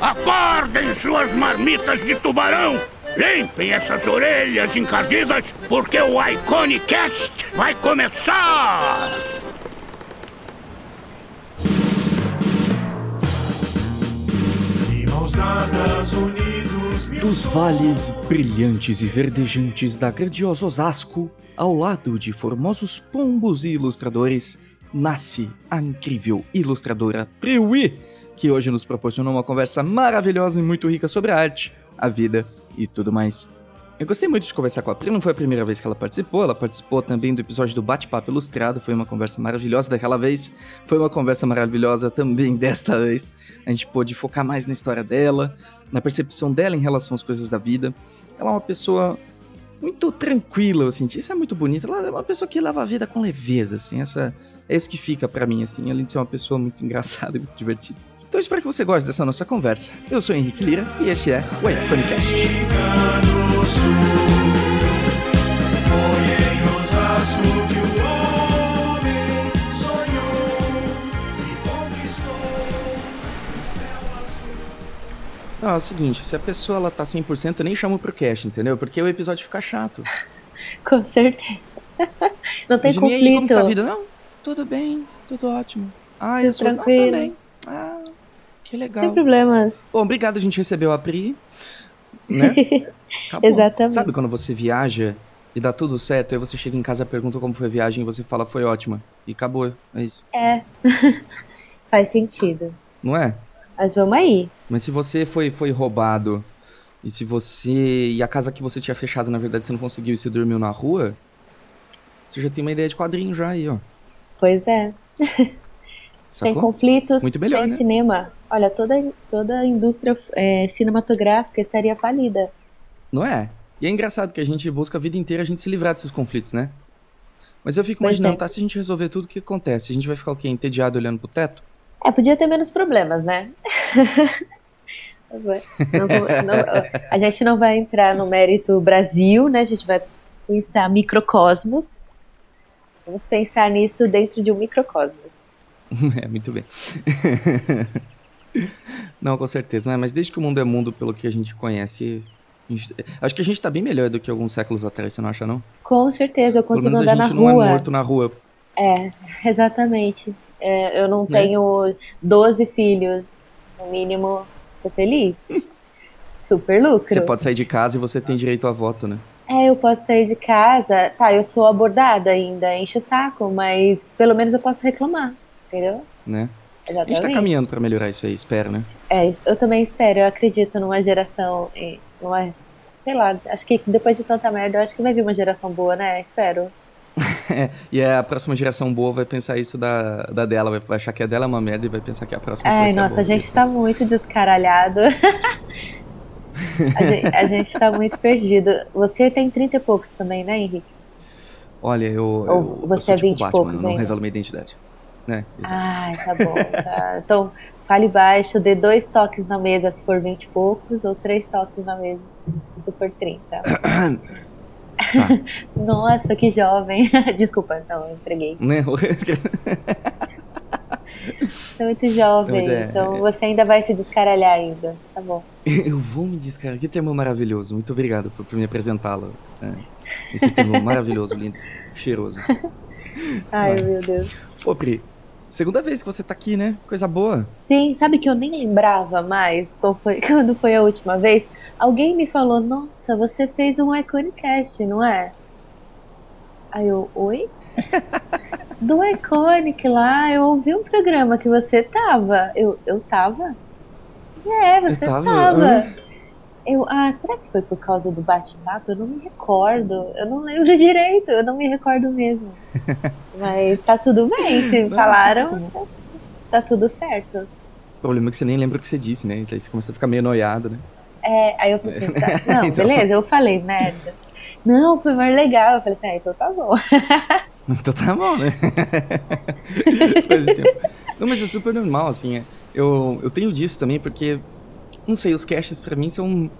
Acordem suas marmitas de tubarão! Limpem essas orelhas encardidas, porque o Iconicast vai começar! Dos vales brilhantes e verdejantes da grandiosa Osasco, ao lado de formosos pombos e ilustradores, nasce a incrível ilustradora Priwi, que hoje nos proporcionou uma conversa maravilhosa e muito rica sobre a arte, a vida e tudo mais. Eu gostei muito de conversar com a Pri, não foi a primeira vez que ela participou, ela participou também do episódio do Bate-Papo Ilustrado, foi uma conversa maravilhosa daquela vez, foi uma conversa maravilhosa também desta vez. A gente pôde focar mais na história dela, na percepção dela em relação às coisas da vida. Ela é uma pessoa muito tranquila, eu senti. Isso é muito bonito. Ela é uma pessoa que leva a vida com leveza, assim. Essa, é isso que fica pra mim, assim, além de ser uma pessoa muito engraçada e muito divertida. Então espero que você goste dessa nossa conversa. Eu sou Henrique Lira e este é o e azul. Ah, é o seguinte, se a pessoa ela tá 100%, eu nem chamo pro cast, entendeu? Porque o episódio fica chato. Com certeza. Não tem Mas, e aí, como conflito. tá a vida? Não, tudo bem, tudo ótimo. Ah, eu sou... Não, tranquilo. também. Ah, que legal. Sem problemas. Bom, obrigado, a gente recebeu a Pri, né? Exatamente. Sabe quando você viaja e dá tudo certo, aí você chega em casa, pergunta como foi a viagem e você fala foi ótima. E acabou, é isso. É. Faz sentido. Não é? Mas vamos aí. Mas se você foi, foi roubado e se você. E a casa que você tinha fechado, na verdade, você não conseguiu e você dormiu na rua, você já tem uma ideia de quadrinho já aí, ó. Pois é. Sem Sacou? conflitos, Muito melhor, sem né? cinema. Olha, toda, toda a indústria é, cinematográfica estaria falida. Não é? E é engraçado que a gente busca a vida inteira a gente se livrar desses conflitos, né? Mas eu fico Pois imaginando, é. tá? Se a gente resolver tudo, o que acontece? A gente vai ficar o quê? Entediado olhando pro teto? É, podia ter menos problemas, né? Não não- a gente não vai entrar no mérito Brasil, né? A gente vai pensar microcosmos. Vamos pensar nisso dentro de um microcosmos. É, muito bem. Não, com certeza, né? Mas desde que o mundo é mundo pelo que a gente conhece, a gente- acho que a gente tá bem melhor do que alguns séculos atrás, você não acha, não? Com certeza, eu Pelo consigo menos a andar na gente não rua. é morto na rua. É, exatamente. É, eu não Né? tenho 12 filhos. No mínimo, tô feliz. Super lucro. Você pode sair de casa e você tem direito a voto, né? É, eu posso sair de casa. Tá, eu sou abordada ainda, enche o saco, mas pelo menos eu posso reclamar, entendeu? né? A gente Exatamente. tá caminhando pra melhorar isso aí, espero, né? É, eu também espero, eu acredito numa geração, numa, sei lá, acho que depois de tanta merda, eu acho que vai vir uma geração boa, né? Espero. E a próxima geração boa vai pensar isso da, da dela, vai- achar que a dela é uma merda e vai pensar que a próxima Ai, nossa, boa. a gente tá muito descaralhado. a, gente, a gente tá muito perdido. Você tem 30 e poucos também, né, Henrique? Olha, eu, Ou eu, eu você é tipo 20 e Batman, poucos eu não ainda? revelo minha identidade. Né? Exato. Ai, tá bom. Tá. Então, fale baixo, dê dois toques na mesa se for 20 e poucos, ou três toques na mesa se for 30. Tá. Nossa, que jovem. Desculpa, não, eu entreguei. Né? Você é muito jovem, é- então você ainda vai se descaralhar ainda. Tá bom. Eu vou me descarregar. Que termo maravilhoso. Muito obrigado por, por me apresentá-lo. É, Esse termo maravilhoso, lindo, cheiroso. Ai, Vai. meu Deus. Ô, Pri, segunda vez que você tá aqui, né? Coisa boa. Sim, sabe que eu nem lembrava mais qual foi- quando foi a última vez? Alguém me falou, nossa, você fez um Iconicast, não é? Aí eu, oi? Do Iconic lá, eu ouvi um programa que você tava. Eu, eu tava? É, você Eu tava, tava. Eu, ah, será que foi por causa do bate-papo? Eu não me recordo. Eu não lembro direito, eu não me recordo mesmo. Mas tá tudo bem, se Nossa, falaram, tá tudo certo. O problema é que você nem lembra o que você disse, né? Aí você começa a ficar meio noiado, né? É, aí eu assim, tá, não, Então. beleza, eu falei, merda. Não, foi mais legal. Eu falei assim, ah, então tá bom. Então tá bom, né? Não, mas é super normal, assim. é. Eu, eu tenho disso também, porque, não sei, os casts pra mim são.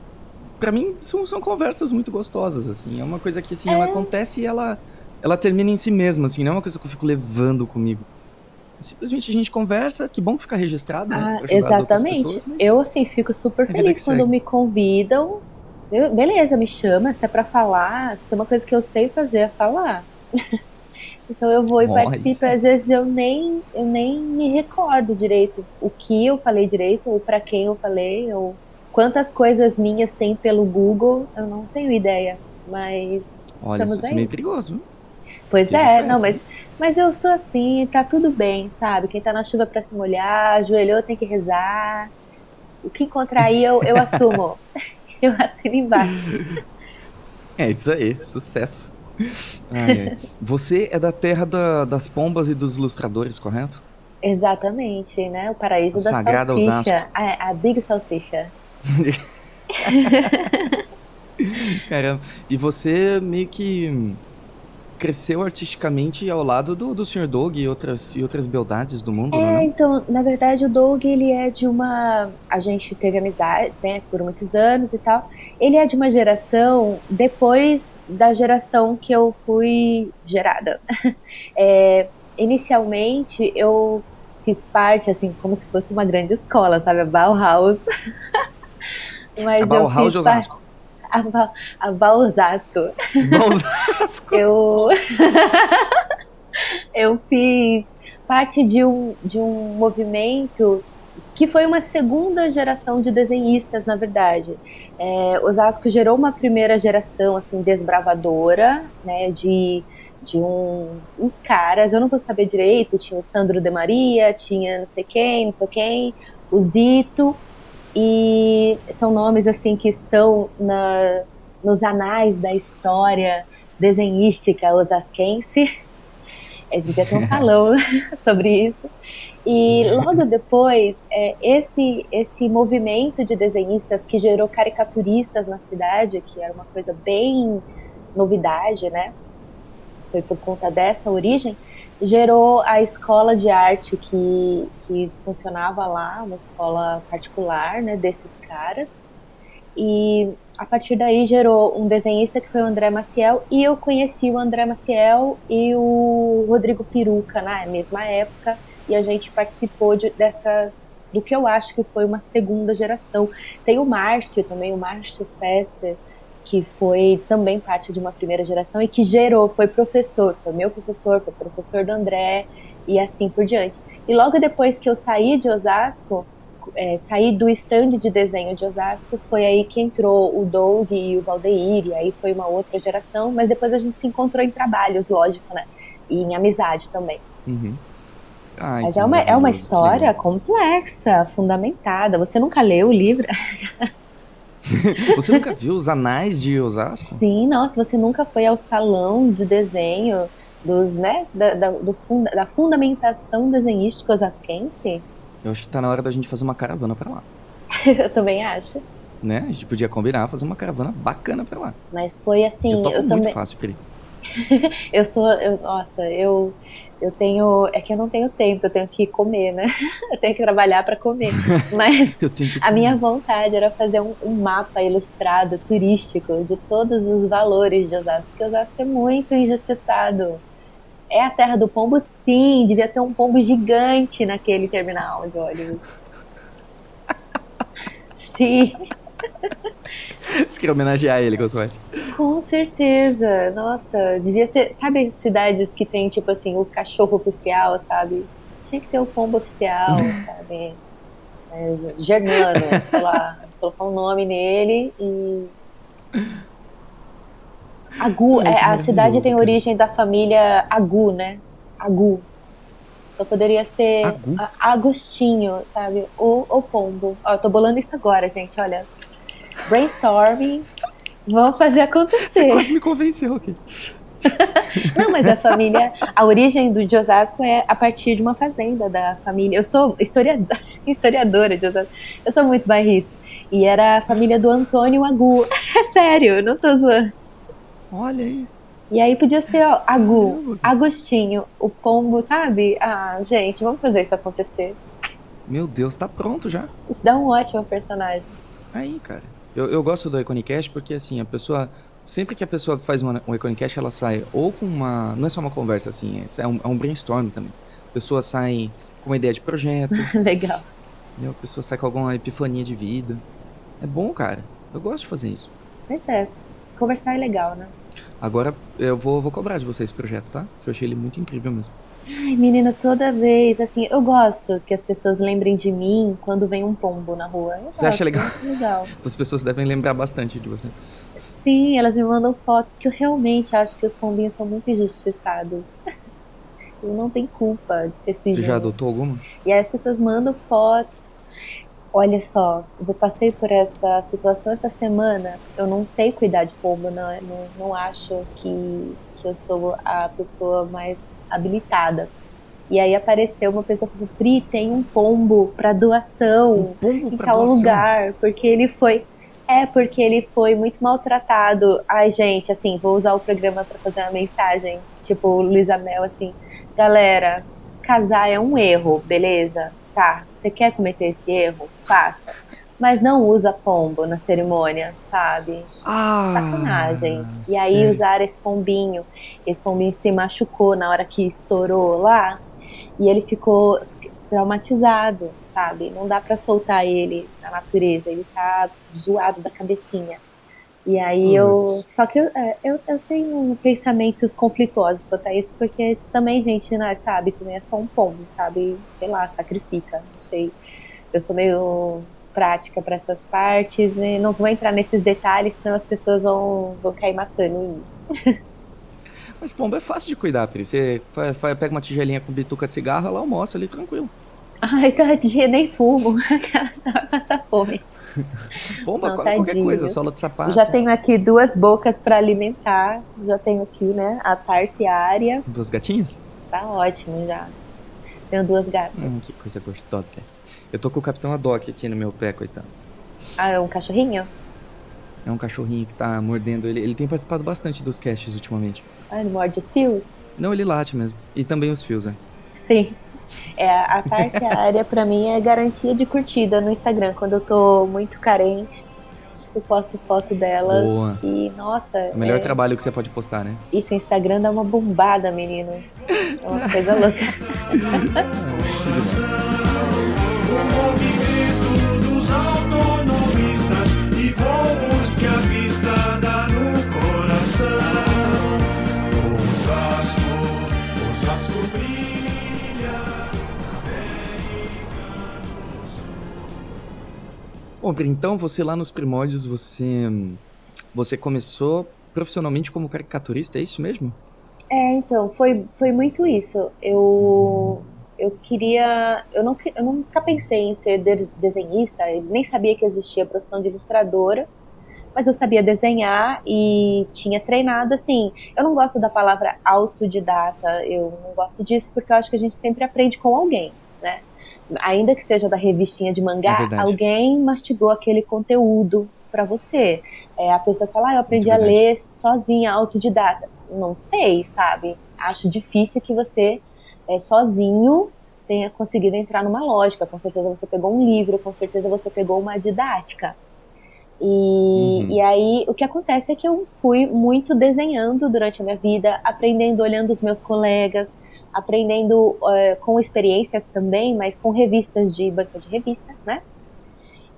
Pra mim, são, são conversas muito gostosas, assim. É uma coisa que, assim, ela acontece e ela, ela termina em si mesma, assim. Não é uma coisa que eu fico levando comigo. Simplesmente a gente conversa, que bom que fica registrado, né? Ah, exatamente. pessoas, mas- Eu, assim, fico super É feliz quando segue. me convidam. Eu- beleza, me chama, se é pra falar, se tem uma coisa que eu sei fazer é falar. então eu vou e participo, às vezes eu nem, eu nem me recordo direito o que eu falei direito, ou pra quem eu falei, ou quantas coisas minhas tem pelo Google, eu não tenho ideia. Mas, Olha, isso é meio perigoso, pois é, esperto, não, né? mas, mas eu sou assim, tá tudo bem, sabe? Quem tá na chuva pra se molhar, ajoelhou tem que rezar. O que encontrar aí eu, eu assumo. Eu assino embaixo. É isso aí, sucesso. Ai, ai. Você é da terra da- das pombas e dos ilustradores, correto? Exatamente, né? O paraíso A da sagrada salsicha. A, a Big Salsicha. Caramba. E você meio que cresceu artisticamente ao lado do, do Sr. Dog e outras, e outras beldades do mundo, É, né? então, na verdade, o Doug, ele é de uma. A gente teve amizade, né, por muitos anos e tal. Ele é de uma geração depois da geração que eu fui gerada. É, inicialmente, eu fiz parte, assim, como se fosse uma grande escola, sabe? A Bauhaus. Mas A Bauhaus de Osasco. A, Ba- a Bausasco. Osasco. Eu. eu fiz parte de um, de um movimento que foi uma segunda geração de desenhistas, na verdade. É, Osasco gerou uma primeira geração assim desbravadora, né, de, de um, uns caras, eu não vou saber direito, tinha o Sandro de Maria, tinha não sei quem, não sei quem, o Zito, e são nomes assim que estão na, nos anais da história desenhística osasquense. É, devia ter um salão sobre isso. E logo depois, é, esse, esse movimento de desenhistas que gerou caricaturistas na cidade, que era uma coisa bem novidade, né? Foi por conta dessa origem, gerou a escola de arte que, que funcionava lá, uma escola particular, né, desses caras. E a partir daí gerou um desenhista que foi o André Maciel, e eu conheci o André Maciel e o Rodrigo Peruca na mesma época, e a gente participou de, dessa, do que eu acho que foi uma segunda geração. Tem o Márcio também, o Márcio Fester, que foi também parte de uma primeira geração e que gerou, foi professor, foi meu professor, foi professor do André e assim por diante. E logo depois que eu saí de Osasco, é, saí do stand de desenho de Osasco, foi aí que entrou o Doug e o Valdeir, e aí foi uma outra geração, mas depois a gente se encontrou em trabalhos, lógico, né? E em amizade também. Uhum. Ai, mas é uma, é uma história complexa, fundamentada. Você nunca leu o livro? Você nunca viu os anais de Osasco? Sim, nossa, você nunca foi ao salão de desenho dos, né, da, da, do da fundamentação desenhística osasquense? Eu acho que tá na hora da gente fazer uma caravana pra lá. eu também acho. Né? A gente podia combinar fazer uma caravana bacana pra lá. Mas foi assim, eu topo eu muito também. fácil pra ir. Eu sou, eu, nossa, eu, eu tenho, é que eu não tenho tempo, eu tenho que comer, né? Eu tenho que trabalhar para comer. Mas Eu tenho que. a minha vontade era fazer um, um mapa ilustrado, turístico, de todos os valores de Osasco, porque Osasco é muito injustiçado. É a terra do pombo, sim, devia ter um pombo gigante naquele terminal de ônibus. Sim. Você quer homenagear ele, Goswat? Com certeza, nossa, devia ter, sabe cidades que tem tipo assim, o cachorro oficial, sabe? Tinha que ter o pombo oficial, sabe? É, Germano, sei lá, colocar um nome nele e. Agu, é, a cidade tem origem da família Agu, né? Agu. Então poderia ser Agu? Agostinho, sabe? O, o pombo. Ó, eu tô bolando isso agora, gente, olha. Brainstorming. Vamos fazer Você acontecer. quase me convenceu aqui. Não, mas a família, a origem do de Osasco é a partir de uma fazenda da família. Eu sou historiadora, historiadora de Osasco. Eu sou muito bairrista. E era a família do Antônio Agu. É sério, não tô zoando. Olha aí. E aí podia ser, ó, Agu, Agostinho, o pombo, sabe? Ah, gente, vamos fazer isso acontecer. Meu Deus, tá pronto já. Isso dá um ótimo personagem. Aí, cara. Eu, eu gosto do Iconicast porque, assim, a pessoa. Sempre que a pessoa faz uma, um Iconicast, ela sai ou com uma. Não é só uma conversa, assim, é, é, um, é um brainstorm também. pessoas saem com uma ideia de projeto, Legal. entendeu? a pessoa sai com alguma epifania de vida. É bom, cara. Eu gosto de fazer isso. Mas é, conversar é legal, né? Agora eu vou, vou cobrar de vocês esse projeto, tá? Que eu achei ele muito incrível mesmo. Ai, menina, toda vez, assim, eu gosto que as pessoas lembrem de mim quando vem um pombo na rua. Eu Você acha gosto, legal? acho legal. Então as pessoas devem lembrar bastante de você. Sim, elas me mandam foto, que eu realmente acho que os pombinhos são muito injustiçados. Eu não tenho culpa de ter sido. Você já adotou alguma? E aí as pessoas mandam fotos. Olha só, eu passei por essa situação essa semana. Eu não sei cuidar de pombo, não, não, não acho que, que eu sou a pessoa mais habilitada. E aí apareceu uma pessoa falando, Pri, tem um pombo para doação pombo em tal lugar, porque ele foi. É, porque ele foi muito maltratado. Ai, gente, assim, vou usar o programa para fazer uma mensagem. Tipo, Luísa Mel, assim. Galera, casar é um erro, beleza? Tá, você quer cometer esse erro? Faça. Mas não usa pombo na cerimônia, sabe? Ah! Sacanagem. E aí sério. usaram esse pombinho. Esse pombinho se machucou na hora que estourou lá. E ele ficou traumatizado, sabe? Não dá pra soltar ele na natureza. Ele tá zoado da cabecinha. E aí eu. Só que eu, é, eu, eu tenho pensamentos conflituosos quanto a isso, porque também, gente, né, sabe, também é só um pombo, sabe? Sei lá, sacrifica, não sei. Eu sou meio prática pra essas partes, e não vou entrar nesses detalhes, senão as pessoas vão, vão cair matando em mim. Mas pombo é fácil de cuidar, Pri. Você pega uma tigelinha com bituca de cigarro, ela almoça ali tranquilo. Ai, tadinha, nem fumo. Essa fome. Pomba Não, qualquer tadinho. coisa, sola de sapato. Já tenho aqui duas bocas pra alimentar. Já tenho aqui, né, a tarsiária. Duas gatinhas? Tá ótimo já. Tenho duas gatas. Hum, que coisa gostosa. Eu tô com o Capitão Haddock aqui no meu pé, coitado. Ah, é um cachorrinho? É um cachorrinho que tá mordendo ele. Ele tem participado bastante dos casts ultimamente. Ah, ele morde os fios? Não, ele late mesmo. E também os fios, né? Sim. É, a tarsiária pra mim é garantia de curtida no Instagram. Quando eu tô muito carente, eu posto foto dela. Boa. E, nossa, O melhor é- trabalho que você pode postar, né? isso, o Instagram dá uma bombada, menino. É uma coisa louca. Bom, então você lá nos primórdios, você. Você começou profissionalmente como caricaturista, é isso mesmo? É, então, foi, foi muito isso. Eu, eu queria. Eu, não, eu nunca pensei em ser de- desenhista, eu nem sabia que existia a profissão de ilustradora, mas eu sabia desenhar e tinha treinado assim. Eu não gosto da palavra autodidata, eu não gosto disso porque eu acho que a gente sempre aprende com alguém, né? Ainda que seja da revistinha de É mangá, verdade. alguém mastigou aquele conteúdo pra você. É, a pessoa fala, ah, eu aprendi a ler sozinha, autodidata. Não sei, sabe? Acho difícil que você, é, sozinho, tenha conseguido entrar numa lógica. Com certeza você pegou um livro, com certeza você pegou uma didática. E, Uhum. e aí, o que acontece é que eu fui muito desenhando durante a minha vida, aprendendo, olhando os meus colegas, aprendendo eh, com experiências também, mas com revistas de banca de revistas, né?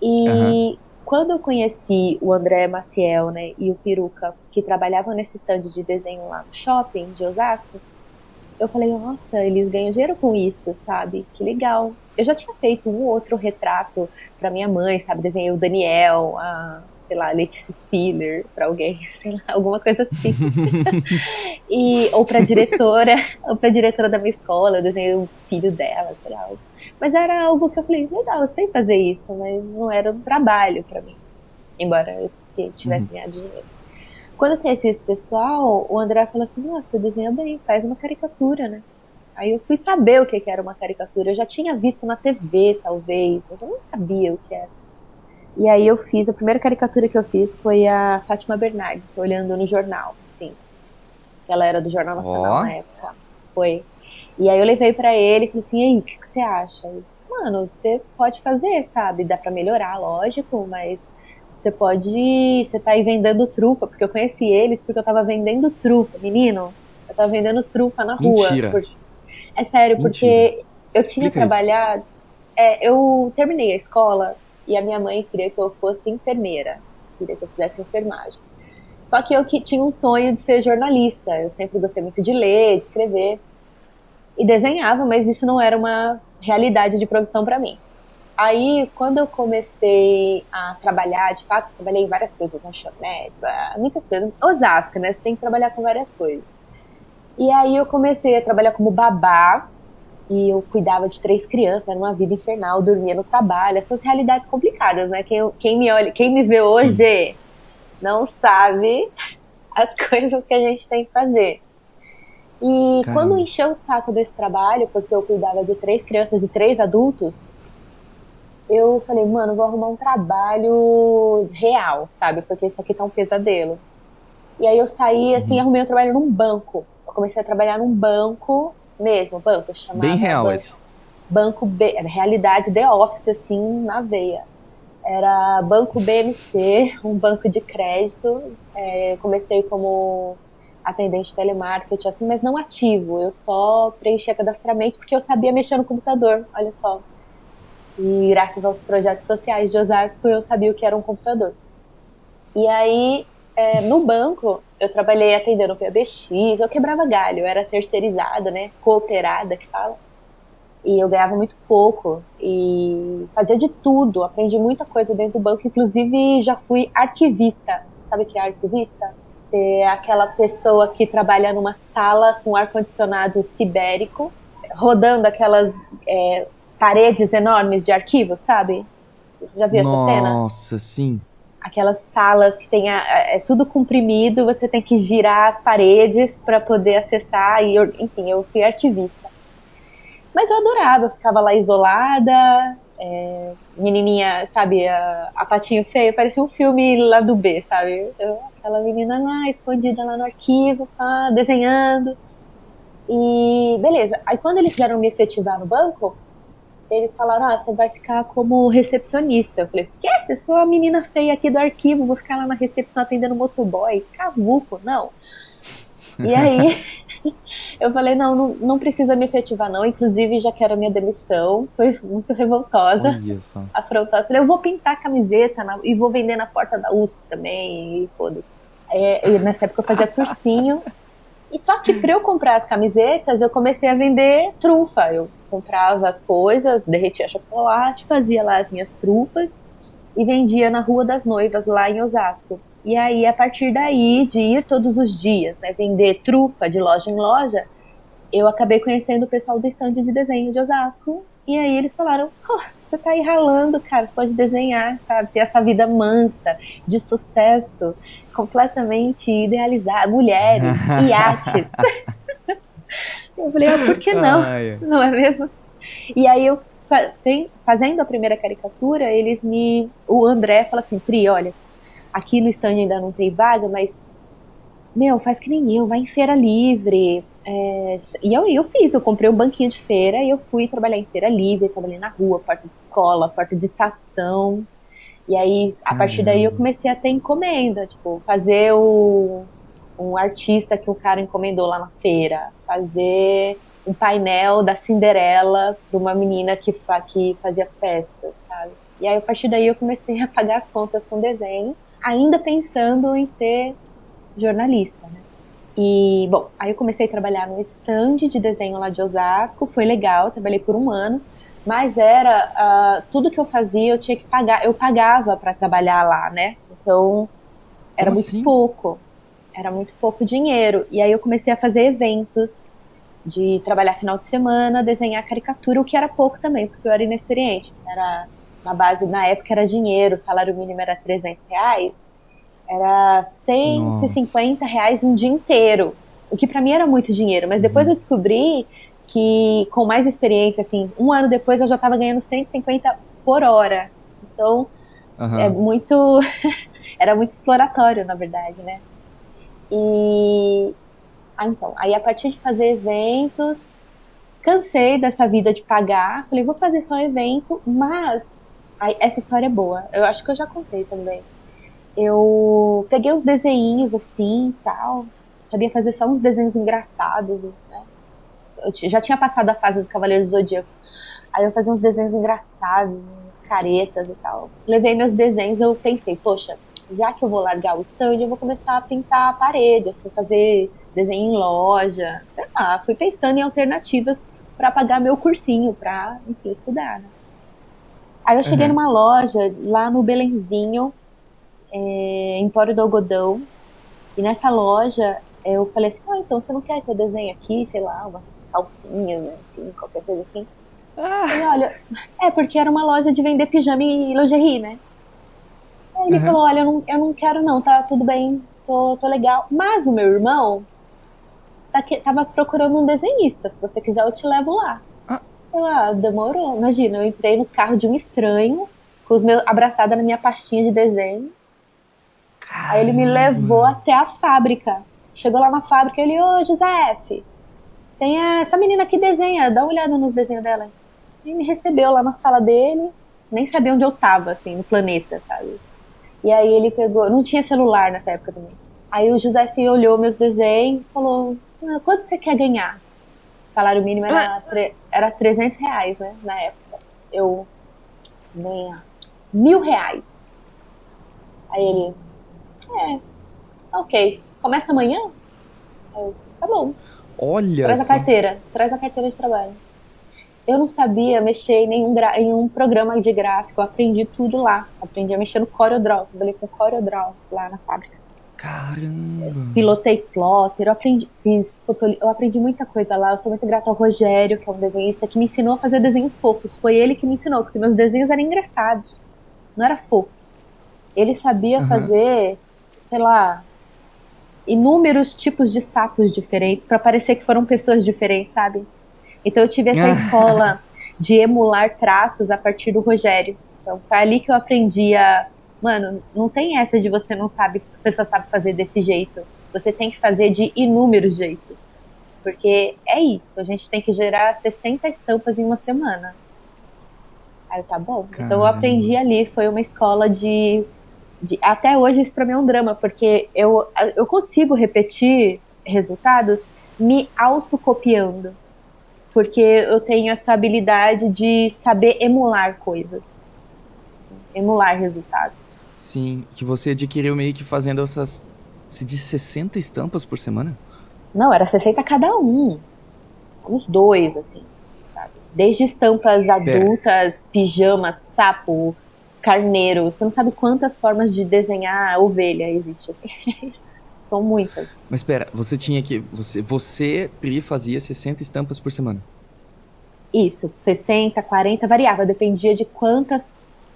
E quando eu conheci o André Maciel, né, e o Peruca, que trabalhavam nesse stand de desenho lá no shopping de Osasco, eu falei, nossa, eles ganham dinheiro com isso, sabe? Que legal. Eu já tinha feito um ou outro retrato pra minha mãe, sabe? Desenhei o Daniel, a, sei lá, a Letícia Spiller pra alguém, sei lá, alguma coisa assim. e, ou pra diretora, ou pra diretora da minha escola, eu desenhei o filho dela, sei lá. Mas era algo que eu falei, legal, eu sei fazer isso, mas não era um trabalho pra mim. Embora eu tivesse Uhum. ganhado dinheiro. Quando eu conheci esse pessoal, o André falou assim, nossa, você desenha bem, faz uma caricatura, né? Aí eu fui saber o que era uma caricatura. Eu já tinha visto na TV, talvez, mas eu não sabia o que era. E aí eu fiz, a primeira caricatura que eu fiz foi a Fátima Bernardes, olhando no jornal, assim. Ela era do Jornal Nacional Ó. na época. Foi. E aí eu levei pra ele e falei assim, aí, o que, que você acha? Mano, você pode fazer, sabe? Dá pra melhorar, lógico, mas você pode. Você tá aí vendendo trufa, porque eu conheci eles porque eu tava vendendo trufa, menino. Eu tava vendendo trufa na rua. Mentira. por- É sério, Mentira. porque eu tinha Explica trabalhado. É, eu terminei a escola e a minha mãe queria que eu fosse enfermeira, queria que eu fizesse enfermagem. Só que eu que tinha um sonho de ser jornalista. Eu sempre gostei muito de ler, de escrever e desenhava, mas isso não era uma realidade de profissão para mim. Aí, quando eu comecei a trabalhar, de fato, trabalhei em várias coisas, lanchonete, ah, muitas coisas. Osasco, né? Você tem que trabalhar com várias coisas. E aí eu comecei a trabalhar como babá, e eu cuidava de três crianças, era uma vida infernal, dormia no trabalho, essas realidades complicadas, né? Quem, quem me olha, quem me vê hoje não sabe as coisas que a gente tem que fazer. E Caramba. quando encheu o saco desse trabalho, porque eu cuidava de três crianças e três adultos, eu falei, mano, vou arrumar um trabalho real, sabe? Porque isso aqui tá um pesadelo. E aí eu saí, Uhum. assim, arrumei um trabalho num banco. Eu comecei a trabalhar num banco mesmo, banco, chamava Bem real banco, esse. banco B, realidade The Office, assim, na veia. Era Banco BMC, um banco de crédito. É, comecei como atendente de telemarketing, assim, mas não ativo. Eu só preenchia cadastramento porque eu sabia mexer no computador, olha só. E graças aos projetos sociais de Osasco, eu sabia o que era um computador. E aí, é, no banco, eu trabalhei atendendo o PBX, eu quebrava galho, eu era terceirizada, né? Cooperada, que fala. E eu ganhava muito pouco e fazia de tudo, aprendi muita coisa dentro do banco, inclusive já fui arquivista. Sabe o que é arquivista? É aquela pessoa que trabalha numa sala com ar-condicionado sibérico, rodando aquelas é, paredes enormes de arquivo, sabe? Você já viu essa cena? Nossa, sim. aquelas salas que tem a- é tudo comprimido, você tem que girar as paredes para poder acessar e eu- enfim, eu fui arquivista. Mas eu adorava, eu ficava lá isolada, é, menininha, sabe, a, a patinho feio, parecia um filme lá do B, sabe? Eu- aquela menina lá escondida lá no arquivo, pá, desenhando. E beleza. Aí quando eles quiseram me efetivar no banco, eles falaram, ah, você vai ficar como recepcionista. Eu falei, quê? Eu sou a menina feia aqui do arquivo, vou ficar lá na recepção atendendo motoboy, cavuco, não. E aí, eu falei, não, não, não precisa me efetivar não, inclusive já quero a minha demissão, foi muito revoltosa, afrontosa. Eu falei, eu vou pintar a camiseta na- e vou vender na porta da USP também, e foda-se. É, e nessa época eu fazia cursinho, e só que para eu comprar as camisetas, eu comecei a vender trufa. Eu comprava as coisas, derretia chocolate, fazia lá as minhas trufas e vendia na Rua das Noivas, lá em Osasco. E aí, a partir daí, de ir todos os dias, né, vender trufa de loja em loja, eu acabei conhecendo o pessoal do stand de desenho de Osasco. E aí eles falaram, "Pô, você tá aí ralando, cara, pode desenhar, sabe? Ter essa vida mansa, de sucesso, completamente idealizada, mulheres, iates. eu falei, ah, por que não? Ai, Não é mesmo? E aí eu fazendo a primeira caricatura, eles me. O André fala assim, Pri, olha, aqui no stand ainda não tem vaga, mas meu, faz que nem eu, vai em feira livre. É, e eu, eu fiz, eu comprei um banquinho de feira e eu fui trabalhar em feira livre, trabalhei na rua, porta de escola, porta de estação. E aí, a partir daí, eu Caramba. comecei a ter encomenda, tipo, fazer o, um artista que o cara encomendou lá na feira, fazer um painel da Cinderela para uma menina que, fa que fazia festas, sabe? E aí, a partir daí, eu comecei a pagar as contas com desenho, ainda pensando em ser jornalista, né? E, bom, aí eu comecei a trabalhar no stand de desenho lá de Osasco, foi legal, trabalhei por um ano, mas era, ah, tudo que eu fazia eu tinha que pagar, eu pagava para trabalhar lá, né? Então, era Como muito assim? pouco, era muito pouco dinheiro. E aí eu comecei a fazer eventos, de trabalhar final de semana, desenhar caricatura, o que era pouco também, porque eu era inexperiente. Era, na base, na época era dinheiro, o salário mínimo era 300 reais, era 150 reais um dia inteiro, o que pra mim era muito dinheiro, mas depois eu descobri que com mais experiência, assim, um ano depois eu já tava ganhando 150 por hora. Então, Aham. é muito. era muito exploratório, na verdade, né? E. Ah, então. Aí, a partir de fazer eventos, cansei dessa vida de pagar. Falei, vou fazer só evento, mas. Aí, essa história é boa. Eu acho que eu já contei também. Eu peguei uns desenhinhos assim tal. Sabia fazer só uns desenhos engraçados, né? Eu já tinha passado a fase do Cavaleiro do Zodíaco. Aí eu fazia uns desenhos engraçados, uns caretas e tal. Levei meus desenhos, eu pensei, poxa, já que eu vou largar o stand, eu vou começar a pintar a parede, assim, fazer desenho em loja, sei lá. Fui pensando em alternativas para pagar meu cursinho, para enfim, estudar, né? Aí eu cheguei Uhum. numa loja lá no Belenzinho, é, Empório do Algodão, e nessa loja eu falei assim, ah, então você não quer que eu desenhe aqui, sei lá, umas calcinhas, né, enfim, qualquer coisa assim. Ah, Ele, olha, é porque era uma loja de vender pijama e lingerie, né? Aí ele Uhum. falou, olha, eu não, eu não quero não, tá tudo bem, tô, tô legal. Mas o meu irmão tá que- tava procurando um desenhista, se você quiser eu te levo lá. Ah. Eu, ah, demorou. Imagina, eu entrei no carro de um estranho, com os meus abraçada na minha pastinha de desenho. Aí ele me levou até a fábrica. Chegou lá na fábrica, ele, ô José, tem essa menina que desenha, dá uma olhada nos desenhos dela. E me recebeu lá na sala dele, nem sabia onde eu tava, assim, no planeta, sabe? E aí ele pegou, não tinha celular nessa época também. Aí o José olhou meus desenhos e falou, ah, quanto você quer ganhar? O salário mínimo era, tre- era 300 reais, né, na época. Eu ganhar mil reais. Aí ele, é, ok, começa amanhã? Eu, tá bom. Olha Traz a carteira, traz a carteira de trabalho. Eu não sabia mexer em nenhum, em um programa de gráfico, eu aprendi tudo lá. Aprendi a mexer no CorelDRAW, trabalhei com CorelDRAW lá na fábrica. Caramba. Pilotei plotter, eu aprendi, fiz eu aprendi muita coisa lá. Eu sou muito grata ao Rogério, que é um desenhista que me ensinou a fazer desenhos fofos. Foi ele que me ensinou, porque meus desenhos eram engraçados, não era fofo. Ele sabia Aham. fazer, sei lá, inúmeros tipos de sapos diferentes para parecer que foram pessoas diferentes, sabe? Então eu tive essa Ah. escola de emular traços a partir do Rogério. Então foi ali que eu aprendi a, mano, não tem essa de você não sabe, você só sabe fazer desse jeito. Você tem que fazer de inúmeros jeitos. Porque é isso, a gente tem que gerar 60 estampas em uma semana. Aí tá bom. Então eu Caramba. aprendi ali, foi uma escola de de- até hoje isso pra mim é um drama, porque eu, eu consigo repetir resultados me autocopiando. Porque eu tenho essa habilidade de saber emular coisas. Emular resultados. Sim, que você adquiriu meio que fazendo essas. Se diz 60 estampas por semana? Não, era 60 cada um. Uns dois, assim. Sabe? Desde estampas adultas, pijamas, sapo, carneiro. Você não sabe quantas formas de desenhar ovelha existe. São muitas. Mas espera, você tinha que. Você, você, Pri, fazia 60 estampas por semana. Isso, 60, 40, variava, dependia de quantas,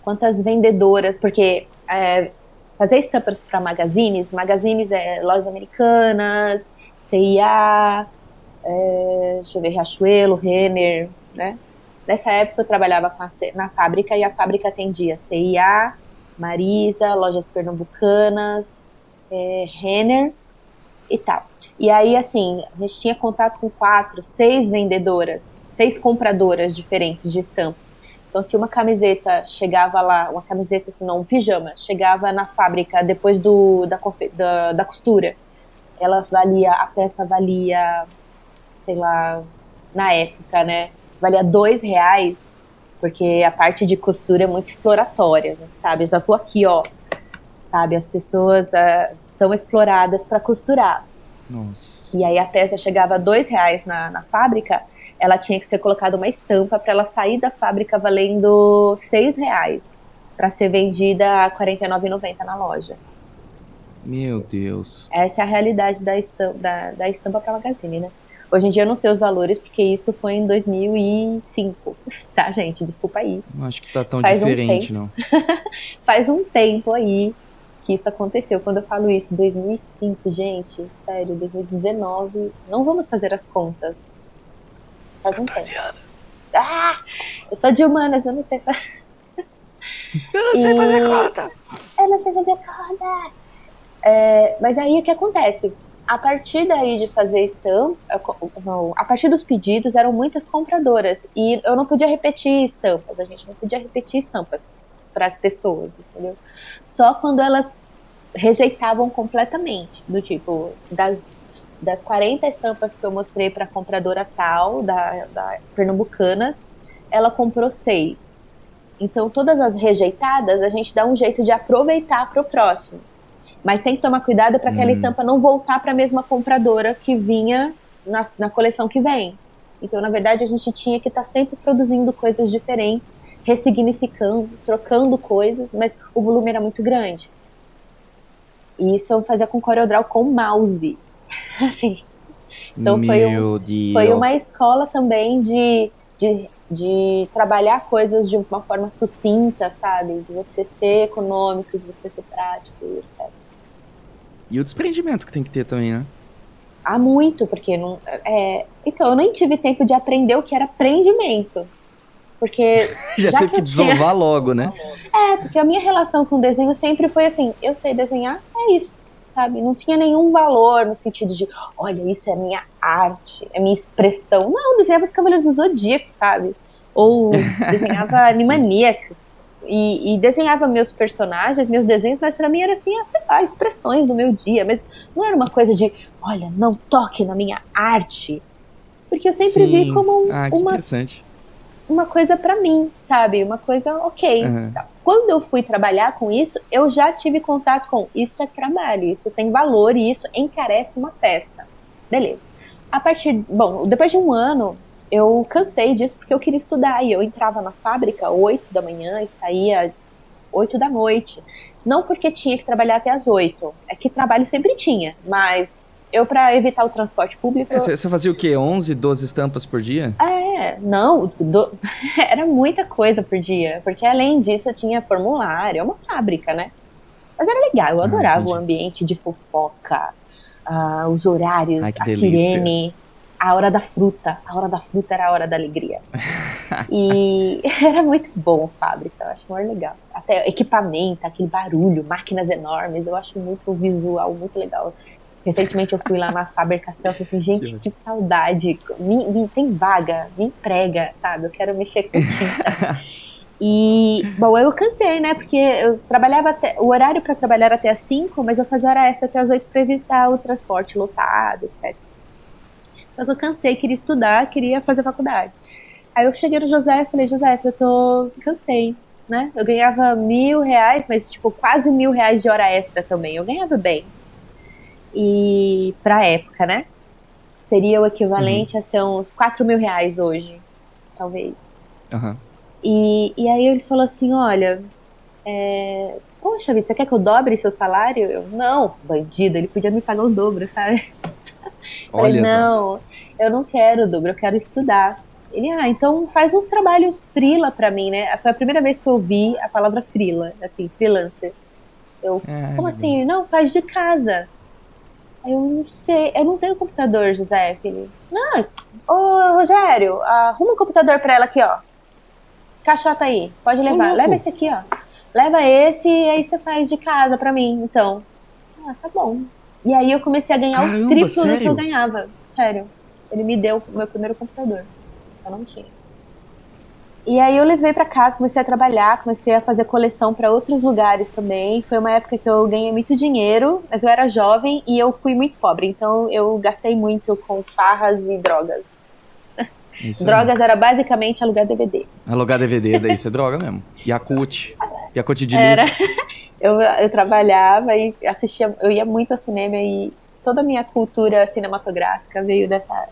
quantas vendedoras, porque é, fazer estampas para magazines, magazines é lojas americanas, CIA, é, deixa eu ver, Riachuelo, Renner, né? Nessa época eu trabalhava a na fábrica e a fábrica atendia CIA, Marisa, lojas pernambucanas, é, Renner e tal. E aí, assim, a gente tinha contato com quatro, seis vendedoras, seis compradoras diferentes de estampa. Então, se uma camiseta chegava lá, uma camiseta, assim, não, um pijama, chegava na fábrica depois do, da, da, da costura, ela valia, a peça valia, sei lá, na época, né, valia dois reais, porque a parte de costura é muito exploratória, né, sabe? Eu já vou aqui, ó, sabe? As pessoas ah, são exploradas para costurar. Nossa. E aí a peça chegava a dois reais na, na fábrica, ela tinha que ser colocada uma estampa para ela sair da fábrica valendo seis reais para ser vendida a R$ 49,90 na loja. Meu Deus. Essa é a realidade da estampa, da, da estampa para magazine, né? Hoje em dia eu não sei os valores, porque isso foi em 2005, tá, gente? Desculpa aí. Não acho que tá tão Faz um diferente, não. Faz um tempo aí que isso aconteceu. Quando eu falo isso, 2005, gente, sério, 2019, não vamos fazer as contas. Faz um tempo. anos. Ah, eu sou de humanas, eu não sei fazer. Eu não sei fazer conta. Eu não sei fazer conta. É, mas aí o que acontece? A partir daí de fazer estampa, a partir dos pedidos eram muitas compradoras e eu não podia repetir estampas, a gente não podia repetir estampas para as pessoas, entendeu? Só quando elas rejeitavam completamente, do tipo, das das 40 estampas que eu mostrei para a compradora tal, da, da Pernambucanas, ela comprou seis. Então, todas as rejeitadas, a gente dá um jeito de aproveitar para o próximo. Mas tem que tomar cuidado para aquela Hum. estampa não voltar para a mesma compradora que vinha na, na coleção que vem. Então, na verdade, a gente tinha que estar sempre produzindo coisas diferentes, ressignificando, trocando coisas, mas o volume era muito grande. E isso eu fazia com CorelDRAW com mouse. Assim, Então foi um- Deus. foi uma escola também de, de, de trabalhar coisas de uma forma sucinta, sabe? De você ser econômico, de você ser prático, etc. E o desprendimento que tem que ter também, né? Há muito, porque não. É... Então, eu nem tive tempo de aprender o que era prendimento. Porque. Já, Já teve que que eu tinha- desovar logo, né? É, porque a minha relação com o desenho sempre foi assim: eu sei desenhar, é isso, sabe? Não tinha nenhum valor no sentido de, olha, isso é minha arte, é minha expressão. Não, eu desenhava os Cavaleiros do Zodíaco, sabe? Ou desenhava Animaniacs. E, e desenhava meus personagens, meus desenhos, mas pra mim era assim, ah, sei lá, expressões do meu dia. Mas não era uma coisa de, olha, não toque na minha arte. Porque eu sempre vi Sim. como um- Ah, uma interessante. uma coisa pra mim, sabe? Uma coisa ok. Tá. Quando eu fui trabalhar com isso, eu já tive contato com isso é trabalho, isso tem valor e isso encarece uma peça. Beleza. A partir, bom, depois de um ano, eu cansei disso porque eu queria estudar e eu entrava na fábrica 8 da manhã e saía 8 da noite. Não porque tinha que trabalhar até as 8, é que trabalho sempre tinha, mas eu para evitar o transporte público, É, Você você fazia o quê? 11, 12 estampas por dia? é, não, do- era muita coisa por dia, porque além disso eu tinha formulário, é uma fábrica, né? Mas era legal, eu Ah, adorava entendi. o ambiente de fofoca, ah, os horários, Ai, a delícia. sirene, a hora da fruta. A hora da fruta era a hora da alegria. e era muito bom fábrica, eu acho muito legal. Até equipamento, aquele barulho, máquinas enormes, eu acho muito visual, muito legal. Recentemente eu fui lá na fábrica Celso e falei, gente, Que que saudade. Me, me- tem vaga, me emprega, sabe? Eu quero mexer com tinta. E, bom, eu cansei, né? Porque eu trabalhava até. O horário para trabalhar era até às 5, mas eu fazia hora extra até às 8 para evitar o transporte lotado, etc. Só que eu cansei, queria estudar, queria fazer faculdade. Aí eu cheguei no José e falei, José, eu tô. cansei, né? Eu ganhava mil reais, mas tipo, quase mil reais de hora extra também. Eu ganhava bem. E pra época, né? Seria o equivalente a ser uns 4 mil reais hoje, talvez. Aham. E, e aí ele falou assim, olha, é, poxa vida, você quer que eu dobre seu salário? Eu, não, bandido, ele podia me pagar o dobro, sabe? Falei, Olha só. não, eu não quero dobro, eu quero estudar. Ele, ah, então faz uns trabalhos frila pra mim, né? Foi a primeira vez que eu ouvi a palavra frila, assim, freelancer. Eu, É, como assim? Não, faz de casa. Eu não sei, eu não tenho computador, José. Ele, não, ô Rogério, arruma um computador pra ela aqui, ó. Caixota aí, pode levar. louco. Leva esse aqui, ó. Leva esse e aí você faz de casa pra mim, então. Ah, tá bom. E aí eu comecei a ganhar Caramba, o triplo do que sério? eu ganhava. Sério. Ele me deu o meu primeiro computador. Eu não tinha. E aí eu levei pra casa, comecei a trabalhar, comecei a fazer coleção pra outros lugares também. Foi uma época que eu ganhei muito dinheiro, mas eu era jovem e eu fui muito pobre, então eu gastei muito com farras e drogas. Isso aí. Drogas era basicamente alugar DVD. Alugar DVD, daí você droga mesmo. Yakut. Yakut de Era. Eu, eu trabalhava e assistia, eu ia muito ao cinema e toda a minha cultura cinematográfica veio dessa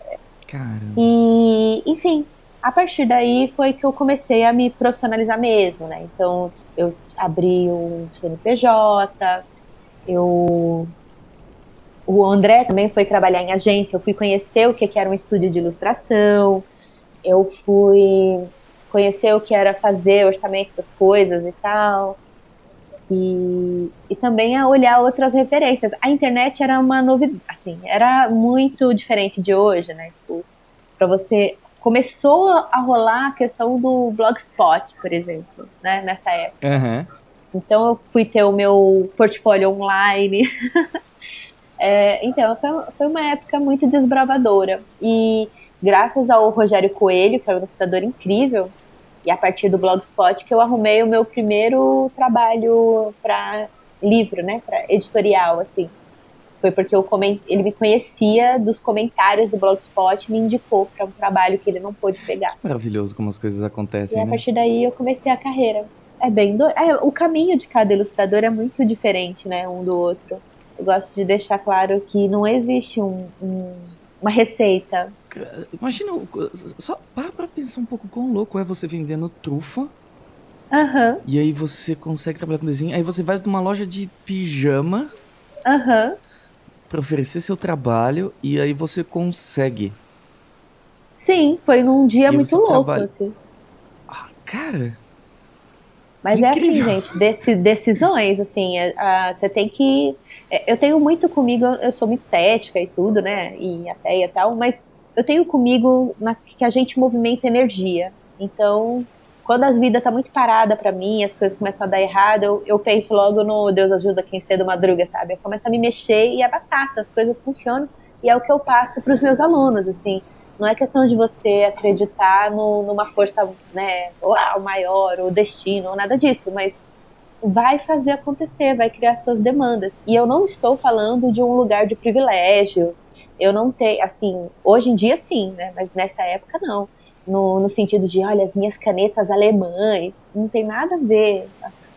Caramba. E, enfim, a partir daí foi que eu comecei a me profissionalizar mesmo, né? Então, eu abri um CNPJ, eu... O André também foi trabalhar em agência, eu fui conhecer o que que era um estúdio de ilustração, eu fui conhecer o que era fazer orçamento das coisas e tal. E, e também a olhar outras referências. A internet era uma novidade, assim, era muito diferente de hoje, né? Tipo, para você começou a rolar a questão do blogspot, por exemplo, né, nessa época. Aham. Então eu fui ter o meu portfólio online. É, então foi, foi uma época muito desbravadora e graças ao Rogério Coelho, que é um ilustrador incrível, e a partir do blogspot que eu arrumei o meu primeiro trabalho para livro, né, para editorial assim. Foi porque eu coment... ele me conhecia dos comentários do Blogspot e me indicou para um trabalho que ele não pôde pegar. Maravilhoso como as coisas acontecem, E a né? partir daí eu comecei a carreira. É bem do... é, o caminho de cada ilustrador é muito diferente, né, um do outro. Eu gosto de deixar claro que não existe um- um- uma receita. Imagina, só para pra pensar um pouco quão louco é você vendendo trufa Aham, e aí você consegue trabalhar com desenho. Aí você vai numa loja de pijama aham. pra oferecer seu trabalho e aí você consegue. Sim, foi num dia E muito louco, trabalha- assim. Ah, cara, Mas Que é assim, gente, deci- decisões, assim, é, você tem que. é, Eu tenho muito comigo, eu sou muito cética e tudo, né? E ateia e tal, mas eu tenho comigo na, que a gente movimenta energia. Então, quando a vida tá muito parada pra mim, as coisas começam a dar errado, eu, eu penso logo no Deus ajuda quem cedo madruga, sabe? Eu começo a me mexer e é batata, as coisas funcionam. E é o que eu passo pros meus alunos, assim. Não é questão de você acreditar no- numa força, né, uau, maior, ou destino, ou nada disso, mas vai fazer acontecer, vai criar suas demandas. E eu não estou falando de um lugar de privilégio. Eu não tenho, assim, hoje em dia sim, né, mas nessa época não. No, no sentido de, olha, as minhas canetas alemães, não tem nada a ver.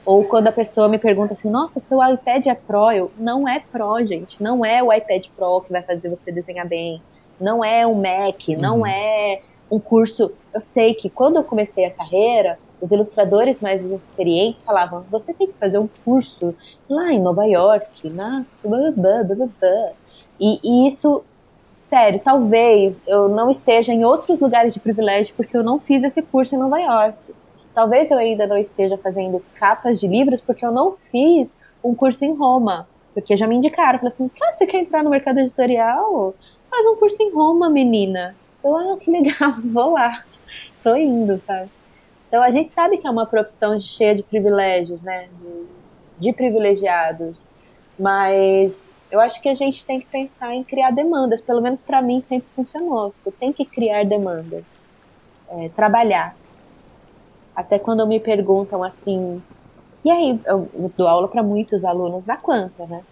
Ou quando a pessoa me pergunta assim, nossa, seu iPad é Pro? Eu, não é Pro, gente. Não é o iPad Pro que vai fazer você desenhar bem não é um Mac, não Uhum. é um curso. Eu sei que quando eu comecei a carreira, os ilustradores mais experientes falavam: você tem que fazer um curso lá em Nova York, na. blá, blá, blá, blá, blá." E, e isso, sério, talvez eu não esteja em outros lugares de privilégio porque eu não fiz esse curso em Nova York. Talvez eu ainda não esteja fazendo capas de livros porque eu não fiz um curso em Roma. Porque já me indicaram, falaram assim, cara, você quer entrar no mercado editorial? Faz um curso em Roma, menina. Eu, ah, que legal, vou lá. Tô indo, sabe? Então a gente sabe que é uma profissão cheia de privilégios, né? De, de privilegiados. Mas eu acho que a gente tem que pensar em criar demandas. Pelo menos para mim sempre funcionou. Você tem que criar demandas. É, trabalhar. Até quando me perguntam assim. E aí, eu dou aula para muitos alunos da Quanta, né?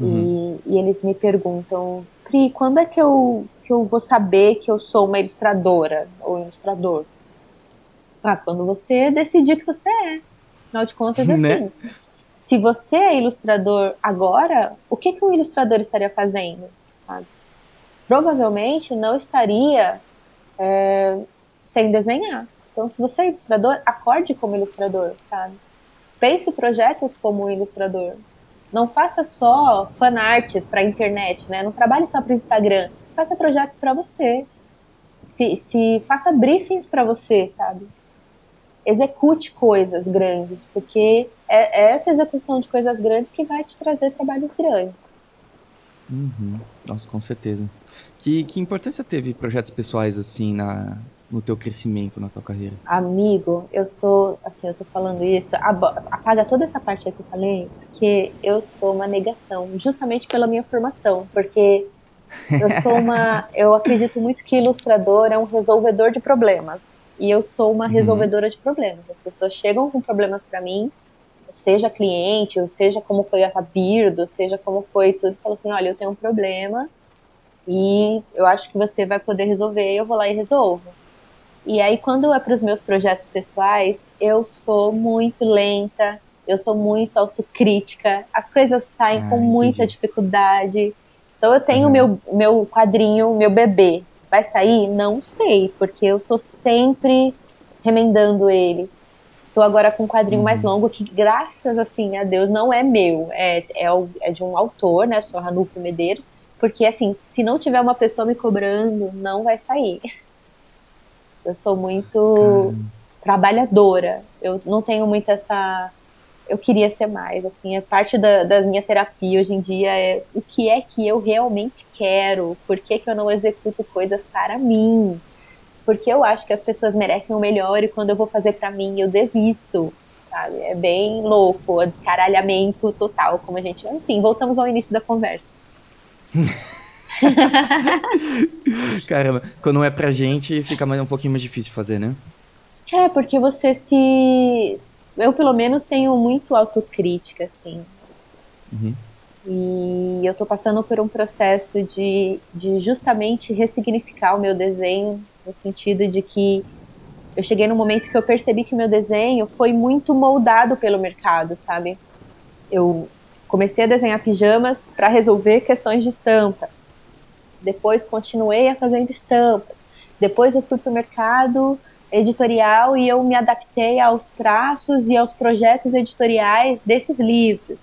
Uhum. E, e eles me perguntam, Pri, quando é que eu, que eu vou saber que eu sou uma ilustradora ou ilustrador? Ah, quando você decidir que você é. Afinal de contas, é Né? assim. Se você é ilustrador agora, o que, que um ilustrador estaria fazendo? sabe? Provavelmente não estaria é, sem desenhar. Então, se você é ilustrador, acorde como ilustrador, sabe? Pense projetos como um ilustrador. Não faça só fanarts para internet, né? Não trabalhe só para Instagram. Faça projetos para você. Se, se faça briefings para você, sabe? Execute coisas grandes, porque é, é essa execução de coisas grandes que vai te trazer trabalhos grandes. Uhum. Nossa, com certeza. Que, que importância teve projetos pessoais assim na, no teu crescimento, na tua carreira? Amigo, eu sou, assim, eu tô falando isso, apaga toda essa parte aí que eu falei, porque eu sou uma negação, justamente pela minha formação, porque eu sou uma, eu acredito muito que ilustrador é um resolvedor de problemas, e eu sou uma Uhum. resolvedora de problemas. As pessoas chegam com problemas para mim, seja cliente, ou seja como foi a Birdo, seja como foi tudo, falam assim, olha, eu tenho um problema, e eu acho que você vai poder resolver, eu vou lá e resolvo. E aí, quando é para os meus projetos pessoais, eu sou muito lenta, eu sou muito autocrítica, as coisas saem Ah, com muita entendi. dificuldade. Então, eu tenho Uhum. meu, meu quadrinho, meu bebê. Vai sair? Não sei, porque eu tô sempre remendando ele. Tô agora com um quadrinho mais longo que, graças assim a Deus, não é meu. É, é, é de um autor, né? Sou Ranulfo Medeiros. Porque, assim, se não tiver uma pessoa me cobrando, não vai sair. Eu sou muito trabalhadora. Eu não tenho muito essa. Eu queria ser mais, assim, é parte da, da minha terapia hoje em dia é o que é que eu realmente quero, por que, que eu não executo coisas para mim, porque eu acho que as pessoas merecem o melhor e quando eu vou fazer para mim eu desisto, sabe? É bem louco, é descaralhamento total, como a gente. Enfim, voltamos ao início da conversa. Caramba, quando é pra gente, fica mais, um pouquinho mais difícil fazer, né? É, porque você se. Eu, pelo menos, tenho muito autocrítica, assim. Uhum. E eu tô passando por um processo de, de justamente ressignificar o meu desenho, no sentido de que eu cheguei num momento que eu percebi que o meu desenho foi muito moldado pelo mercado, sabe? Eu comecei a desenhar pijamas para resolver questões de estampa. Depois continuei a fazendo estampas. Depois eu fui para o mercado editorial e eu me adaptei aos traços e aos projetos editoriais desses livros.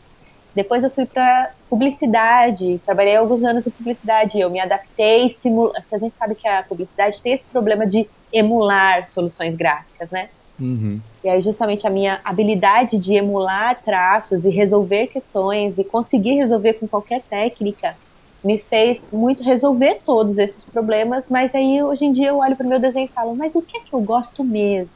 Depois eu fui para publicidade, trabalhei alguns anos em publicidade, eu me adaptei, simula... a gente sabe que a publicidade tem esse problema de emular soluções gráficas, né? Uhum. E aí justamente a minha habilidade de emular traços e resolver questões e conseguir resolver com qualquer técnica me fez muito resolver todos esses problemas, mas aí hoje em dia eu olho para o meu desenho e falo, mas o que é que eu gosto mesmo?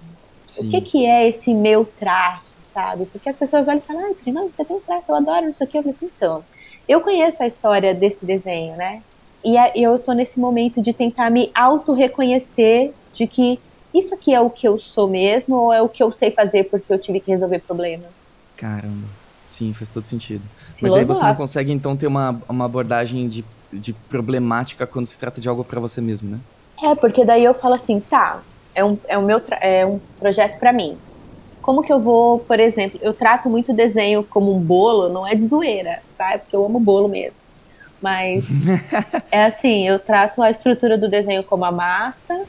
Sim. O que, que é esse meu traço, sabe? Porque as pessoas olham e falam, ai, não, você tem traço, eu adoro isso aqui. Eu falei assim, então, eu conheço a história desse desenho, né? E eu tô nesse momento de tentar me auto-reconhecer de que isso aqui é o que eu sou mesmo ou é o que eu sei fazer porque eu tive que resolver problemas. Caramba. Sim, faz todo sentido. Mas aí você não Filosófico. consegue, então, ter uma, uma abordagem de, de problemática quando se trata de algo pra você mesmo, né? É, porque daí eu falo assim, tá, é um, é o meu é um projeto pra mim. Como que eu vou, por exemplo, eu trato muito desenho como um bolo, não é de zoeira, tá? É porque eu amo bolo mesmo. Mas é assim, eu trato a estrutura do desenho como a massa,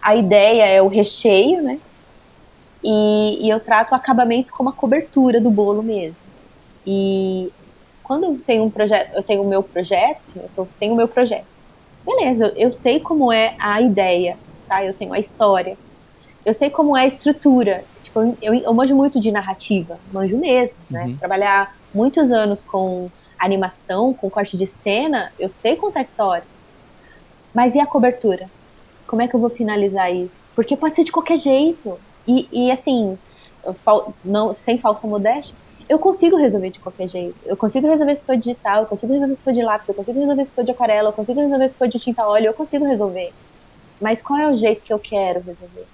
a ideia é o recheio, né? E, e eu trato o acabamento como a cobertura do bolo mesmo. E quando eu tenho um projeto, eu tenho o meu projeto, eu tô- tenho o meu projeto. Beleza, eu- eu sei como é a ideia, tá? Eu tenho a história. Eu sei como é a estrutura. Tipo, eu, eu, manjo muito de narrativa, manjo mesmo, né? Uhum. Trabalhar muitos anos com animação, com corte de cena, eu sei contar história. Mas e a cobertura? Como é que eu vou finalizar isso? Porque pode ser de qualquer jeito. E, e assim, não, sem falsa modéstia, eu consigo resolver de qualquer jeito. Eu consigo resolver se for digital, eu consigo resolver se for de lápis, eu consigo resolver se for de aquarela, eu consigo resolver se for de tinta óleo, eu consigo resolver. Mas qual é o jeito que eu quero resolver?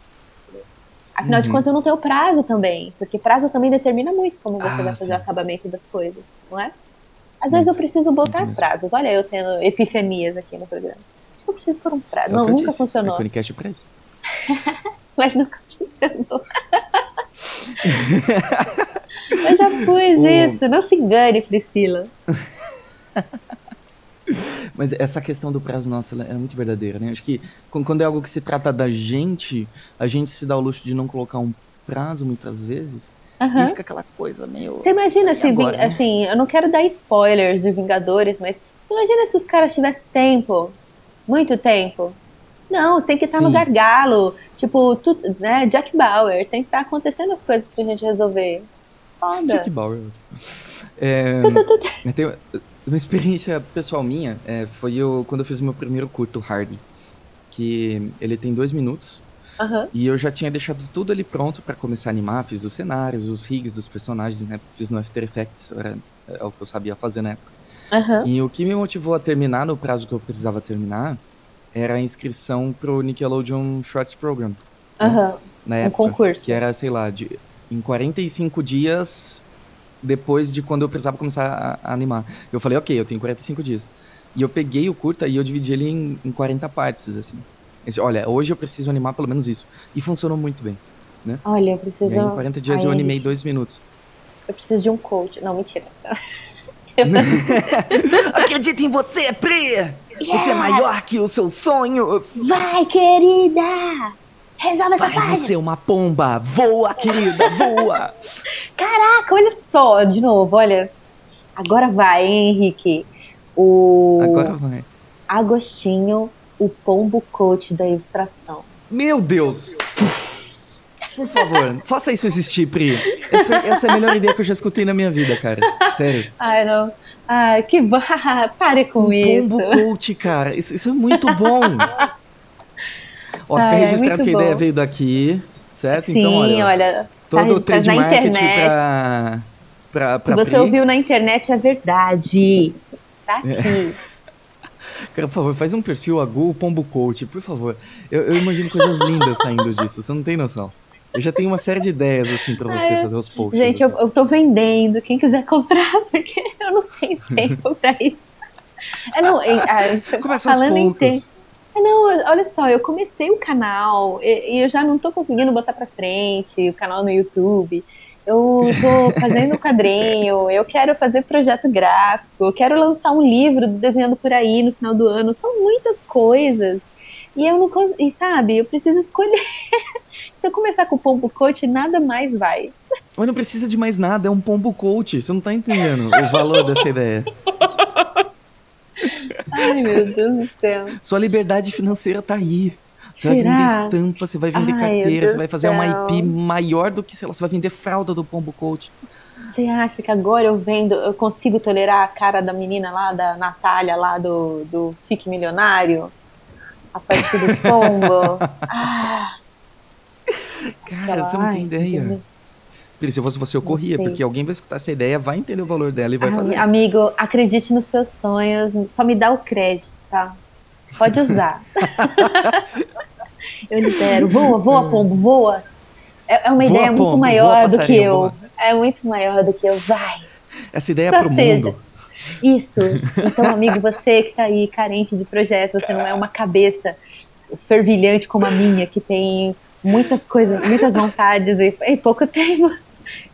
Afinal de Uhum. contas, eu não tenho prazo também, porque prazo também determina muito como você Ah, vai fazer sim. o acabamento das coisas, não é? Às vezes eu preciso botar prazos. Olha, eu tendo epifanias aqui no programa. Acho que eu preciso pôr um prazo. É não, nunca disse. funcionou. É Conicast pra isso. Mas nunca funcionou. eu já fiz O- isso. Não se engane, Priscila. Mas essa questão do prazo, nossa, ela é muito verdadeira, né? Acho que quan- quando é algo que se trata da gente, a gente se dá o luxo de não colocar um prazo muitas vezes. E Aham. fica aquela coisa meio. Você imagina E se, agora, né? assim, eu não quero dar spoilers de Vingadores, mas imagina se os caras tivessem tempo, muito tempo. Não, tem que estar no Sim. gargalo, tipo, tu, né, Jack Bauer, tem que estar acontecendo as coisas pra gente resolver. Foda. Jack Bauer. É, tenho uma experiência pessoal minha é, foi eu, quando eu fiz o meu primeiro curto, Hardy. Que ele tem dois minutos. Aham, E eu já tinha deixado tudo ali pronto pra começar a animar. Fiz os cenários, os rigs dos personagens, né? Fiz no After Effects, era é o que eu sabia fazer na época. aham, E o que me motivou a terminar no prazo que eu precisava terminar era a inscrição pro Nickelodeon Shorts Program. aham. Na Um época. concurso. Que era, sei lá, de, em 45 dias depois de quando eu precisava começar a, a animar. Eu falei, ok, eu tenho 45 dias. E eu peguei o curta e eu dividi ele em, em 40 partes, assim. Esse, olha, hoje eu preciso animar pelo menos isso. E funcionou muito bem. Olha, eu preciso. E aí, em 40 dias Ai, eu animei dois minutos. Eu preciso de um coach. Não, mentira. Acredita em você, Pri! Você é maior que os seus sonhos! Vai, querida! Resolve essa Vai página! uma pomba! Voa, querida, voa! Caraca, olha só, de novo, olha. Agora vai, hein, Henrique. O Agora vai. Agostinho, o pombo coach da ilustração. Meu Deus! Por favor, faça isso existir, Pri. Essa, essa é a melhor ideia que eu já escutei na minha vida, cara. Sério. Ai, não. Ai, que bom. Pare com isso. Pombo coach, cara. Isso, isso é muito bom. Ó, fica é registrado muito que a ideia veio daqui, certo? Sim, então, olha, olha. todo o tá, tá trade marketing internet. pra, pra, Se você Pri. ouviu na internet é verdade. Tá aqui. Cara, por favor, faz um perfil Agu Pombo Coach, por favor. Eu, eu imagino coisas lindas saindo disso, você não tem noção. Eu já tenho uma série de ideias, assim, pra você Ai, fazer os posts. Gente, eu, eu tô vendendo. Quem quiser comprar, porque eu não tenho tempo pra isso. É, não, em- ah, Começa aos falando em tempo. É, Não, olha só, eu comecei o canal e, e eu já não tô conseguindo botar pra frente o canal no YouTube. Eu tô fazendo quadrinho, eu quero fazer projeto gráfico, eu quero lançar um livro do desenhando por aí no final do ano. São muitas coisas. E eu não e sabe, eu preciso escolher. Se eu começar com o pombo coach, nada mais vai. Mas não precisa de mais nada, é um pombo coach. Você não tá entendendo o valor dessa ideia. Ai, meu Deus do céu. Sua liberdade financeira tá aí. Você vai Será? vender estampa, você vai vender Ai, carteira, você vai fazer do uma céu. IP maior do que, sei lá, você vai vender fralda do pombo coach. Você acha que agora eu vendo, eu consigo tolerar a cara da menina lá, da Natália, lá do, do Fique Milionário? A partir do pombo? Ah, Cara, você não tem ideia. Se eu fosse você, eu corria, porque alguém vai escutar essa ideia, vai entender o valor dela e vai Ai, fazer. Amigo, acredite nos seus sonhos, só me dá o crédito, tá? Pode usar. eu libero. Voa, voa, pombo, voa. É, é uma Voa, ideia muito pombo, voa, maior do que eu. voa. É muito maior do que eu. Vai. Essa ideia é Só pro seja. mundo. Isso. Então, amigo, você que tá aí carente de projetos, você não é uma cabeça fervilhante como a minha, que tem muitas coisas, muitas vontades e, e pouco tempo.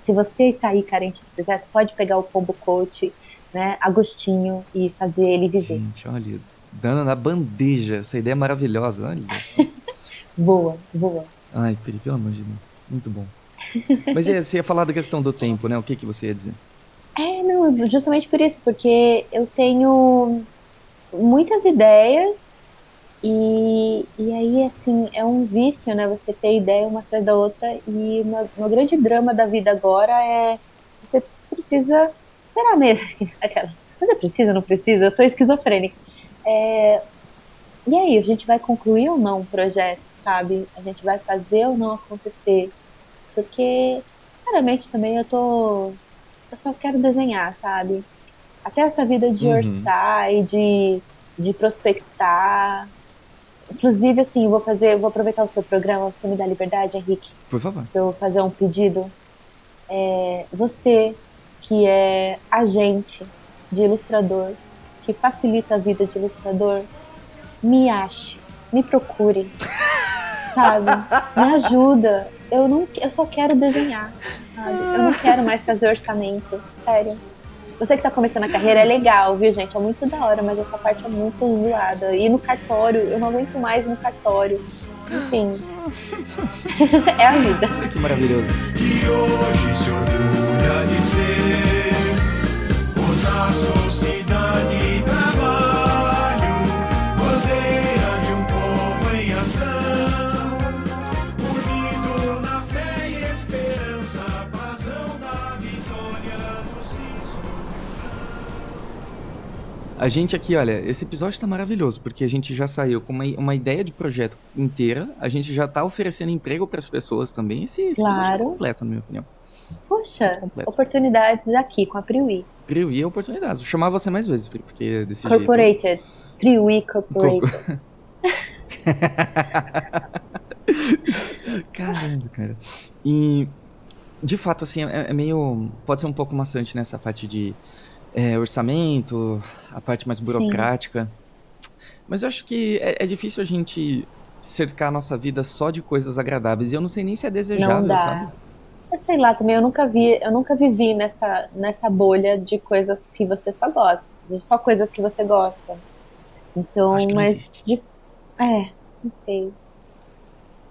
Se você está aí carente de projeto, pode pegar o Pombo Coach, né, Agostinho, e fazer ele viver. Gente, olha, dando na bandeja. Essa ideia é maravilhosa, olha só. Voa, voa. Ai, Peri, pelo amor de Deus. Muito bom. Mas aí, você ia falar da questão do tempo, né? O que, que você ia dizer? É, não, justamente por isso, porque eu tenho muitas ideias e, e aí, assim, é um vício, né? Você ter ideia uma atrás da outra e uma- o grande drama da vida agora é você precisa, será mesmo? Aquela, você precisa, não precisa? Eu sou esquizofrênica. É, e aí, a gente vai concluir ou não o projeto, sabe? A gente vai fazer ou não acontecer? Porque, sinceramente, também eu tô eu só quero desenhar, sabe? Até essa vida de Uhum. orçar e de, de prospectar. Inclusive, assim, eu vou fazer, vou aproveitar o seu programa, você me dá liberdade, Henrique, Por favor. eu fazer um pedido. É, você que é agente de ilustrador, que facilita a vida de ilustrador, me ache, me procure, sabe? Me ajuda. Eu não, eu só quero desenhar, sabe? Eu não quero mais fazer orçamento, sério. Você que tá começando a carreira é legal, viu, gente? É muito da hora, mas essa parte é muito zoada. E no cartório, eu não aguento mais no cartório. Enfim. é a vida. Que maravilhoso. que hoje se orgulha de ser Osasco, cidade e A gente aqui, olha, esse episódio tá maravilhoso, porque a gente já saiu com uma, uma ideia de projeto inteira, a gente já tá oferecendo emprego pras pessoas também. Esse, esse episódio tá Claro. completo, na minha opinião. Poxa, Completo. oportunidades aqui com a Priwi. Crio e oportunidades. Vou chamar você mais vezes, porque desse jeito. Corporated. Priwi Corporated. Caramba, cara. E, de fato, assim, é, é meio. Pode ser um pouco maçante nessa parte de é, orçamento, a parte mais burocrática. Mas eu acho que é, é difícil a gente cercar a nossa vida só de coisas agradáveis. E eu não sei nem se é desejável, Não dá. sabe? Eu sei lá, também eu nunca vi, eu nunca vivi nessa, nessa bolha de coisas que você só gosta, de só coisas que você gosta. Então, Acho que mas existe. de- é, não sei.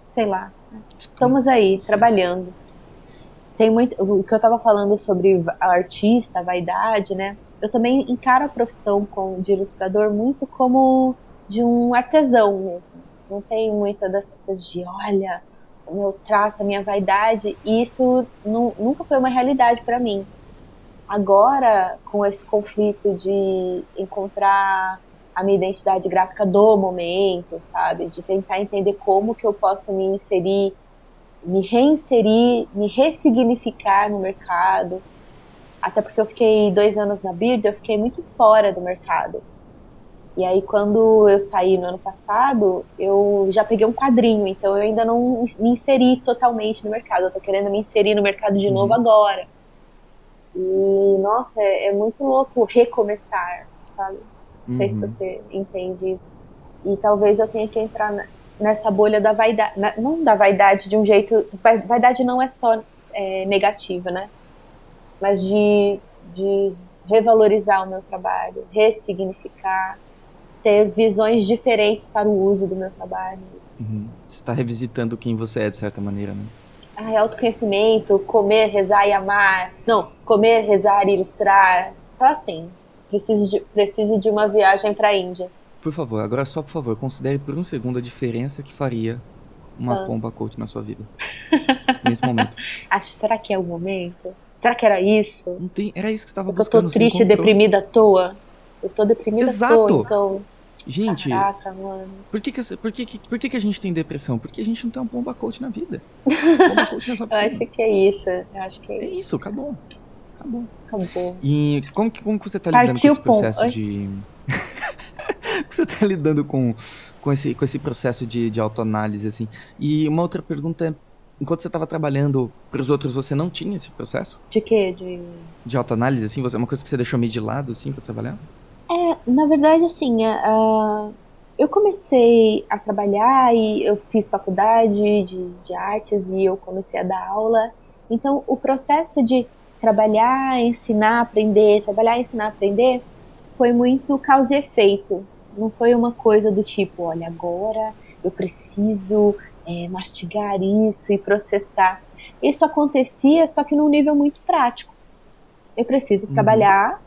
Sei lá. Estamos aí, Sim, trabalhando. Tem muito. O que eu tava falando sobre a artista, a vaidade, né? Eu também encaro a profissão com, de ilustrador muito como de um artesão mesmo. Não tem muita dessas coisas de olha, o meu traço, a minha vaidade. E isso nu- nunca foi uma realidade para mim. Agora, com esse conflito de encontrar a minha identidade gráfica do momento, sabe? De tentar entender como que eu posso me inserir, me reinserir, me ressignificar no mercado. Até porque eu fiquei dois anos na Beard, eu fiquei muito fora do mercado. E aí, quando eu saí no ano passado, eu já peguei um quadrinho, então eu ainda não me inseri totalmente no mercado. Eu tô querendo me inserir no mercado de novo agora. E, nossa, é, é muito louco recomeçar, sabe? Não sei se Uhum. você entende. E talvez eu tenha que entrar na- nessa bolha da vaidade. Não da vaidade de um jeito. vai- Vaidade não é só é, negativa, né? Mas de, de revalorizar o meu trabalho, ressignificar, ter visões diferentes para o uso do meu trabalho. Uhum. Você tá revisitando quem você é, de certa maneira, né? Ai, autoconhecimento, comer, rezar e amar. Não, comer, rezar e ilustrar. Só assim. Preciso de, preciso de uma viagem para a Índia. Por favor, agora só por favor, considere por um segundo a diferença que faria uma Ah. pomba coach na sua vida. Nesse momento. Acho, será que é o momento? Será que era isso? Não tem, era isso que você estava Porque eu buscando. tô triste e deprimida à toa. Eu tô deprimida Exato. à toa, então. Gente, Caraca, mano. por que que, por, que, que- por que que a gente tem depressão? Porque a gente não tem uma pomba coach na vida. Pomba coach na sua Eu vida. acho que é isso. Eu acho que É é isso. isso, acabou. Acabou. Acabou. E como que, como que você tá lidando com Partiu esse processo pom- de. você tá lidando com, com, esse, com esse processo de, de autoanálise, assim? E uma outra pergunta é: enquanto você estava trabalhando para os outros, você não tinha esse processo De quê? De. de autoanálise, assim? Você, uma coisa que você deixou meio de lado, assim, para trabalhar? É, na verdade, assim, a- eu comecei a trabalhar e eu fiz faculdade de, de artes e eu comecei a dar aula. Então, o processo de trabalhar, ensinar, aprender, trabalhar, ensinar, aprender, foi muito causa e efeito. Não foi uma coisa do tipo, olha, agora eu preciso é, mastigar isso e processar. Isso acontecia, só que num nível muito prático. Eu preciso Uhum. trabalhar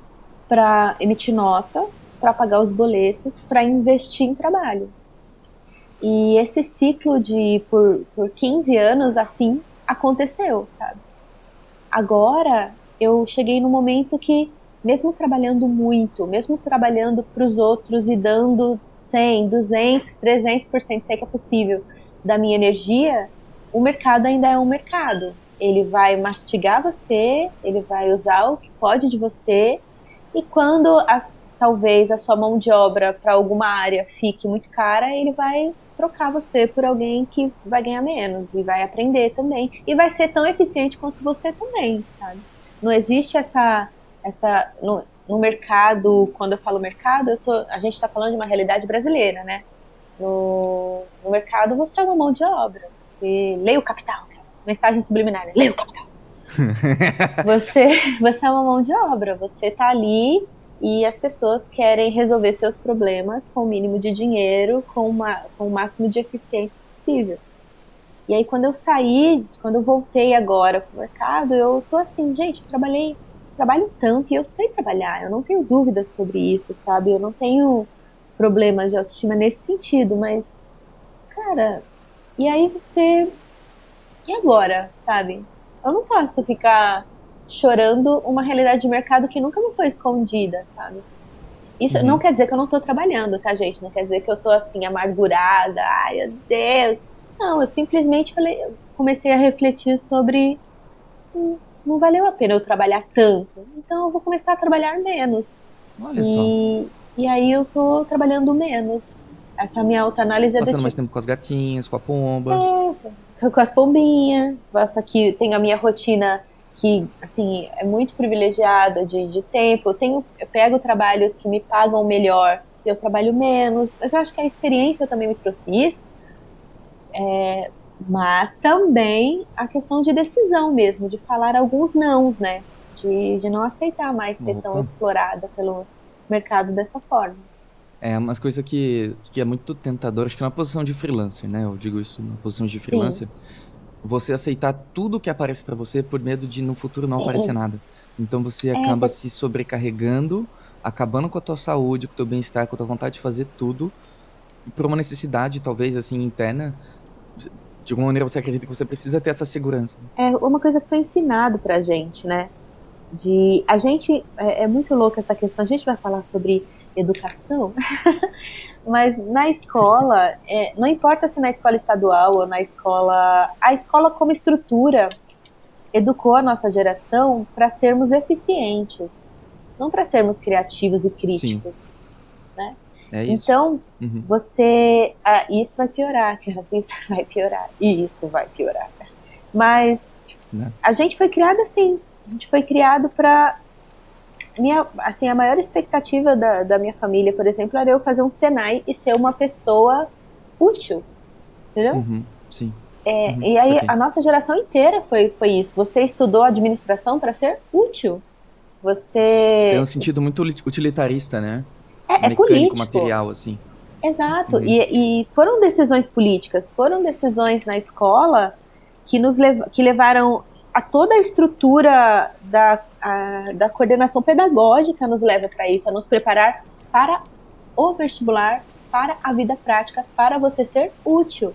para emitir nota, para pagar os boletos, para investir em trabalho. E esse ciclo de por, por 15 anos assim aconteceu, sabe? Agora eu cheguei no momento que mesmo trabalhando muito, mesmo trabalhando para os outros e dando 100, 200, 300%, sei que é possível, da minha energia, o mercado ainda é um mercado. Ele vai mastigar você, ele vai usar o que pode de você, e quando as- talvez a sua mão de obra para alguma área fique muito cara, ele vai trocar você por alguém que vai ganhar menos e vai aprender também e vai ser tão eficiente quanto você também, sabe? Não existe essa essa no, no mercado, quando eu falo mercado, eu tô, a gente está falando de uma realidade brasileira, né? No, no mercado você é uma mão de obra. Você lê o capital, mensagem subliminar, né? lê o capital. você, você é uma mão de obra, você tá ali e as pessoas querem resolver seus problemas com o mínimo de dinheiro, com, uma, com o máximo de eficiência possível. E aí quando eu saí, quando eu voltei agora pro mercado, eu tô assim, gente, trabalhei, trabalho tanto e eu sei trabalhar, eu não tenho dúvidas sobre isso, sabe? Eu não tenho problemas de autoestima nesse sentido, mas cara, e aí você e agora, sabe? Eu não posso ficar chorando uma realidade de mercado que nunca me foi escondida, sabe? Isso Uhum. não quer dizer que eu não tô trabalhando, tá, gente? Não quer dizer que eu tô assim, amargurada, ai meu Deus. Não, eu simplesmente falei, eu comecei a refletir sobre "Hum, não valeu a pena eu trabalhar tanto. Então eu vou começar a trabalhar menos. Olha só. E, e aí eu tô trabalhando menos. Essa minha autoanálise é do Passando tipo, mais tempo com as gatinhas, com a pomba. Tô com as pombinhas, faço aqui, tenho a minha rotina que, assim, é muito privilegiada de, de tempo. Eu, tenho, eu pego trabalhos que me pagam melhor e eu trabalho menos. Mas eu acho que a experiência também me trouxe isso. É, mas também a questão de decisão mesmo, de falar alguns nãos, né? De, de não aceitar mais ser tão Opa. explorada pelo mercado dessa forma. É umas coisas que, que é muito tentador, acho que na posição de freelancer, né? Eu digo isso na posição de freelancer. Você aceitar tudo que aparece pra você por medo de no futuro não É. aparecer nada. Então você É, acaba você- se sobrecarregando, acabando com a tua saúde, com o teu bem-estar, com a tua vontade de fazer tudo, por uma necessidade, talvez, assim, interna. De alguma maneira você acredita que você precisa ter essa segurança. é uma coisa que foi ensinado pra gente, né? De a gente é, é muito louca essa questão. A gente vai falar sobre educação, mas na escola, é, não importa se na escola estadual ou na escola, a escola como estrutura educou a nossa geração para sermos eficientes, não para sermos criativos e críticos, né? É isso. Então, Uhum. você. ah, isso vai piorar, que assim vai piorar. E isso vai piorar. Mas Né? a gente foi criado assim. A gente foi criado pra. Minha, assim, a maior expectativa da, da minha família, por exemplo, era eu fazer um Senai e ser uma pessoa útil. Entendeu? Uhum. Sim. É, Uhum, e aí a nossa geração inteira foi, foi isso. Você estudou administração para ser útil. Você. Tem um sentido muito utilitarista, né? É, é Mecânico, político. material, assim. Exato. Uhum. E, e foram decisões políticas, foram decisões na escola que nos lev que levaram a toda a estrutura da, a- da coordenação pedagógica nos leva para isso, a nos preparar para o vestibular, para a vida prática, para você ser útil.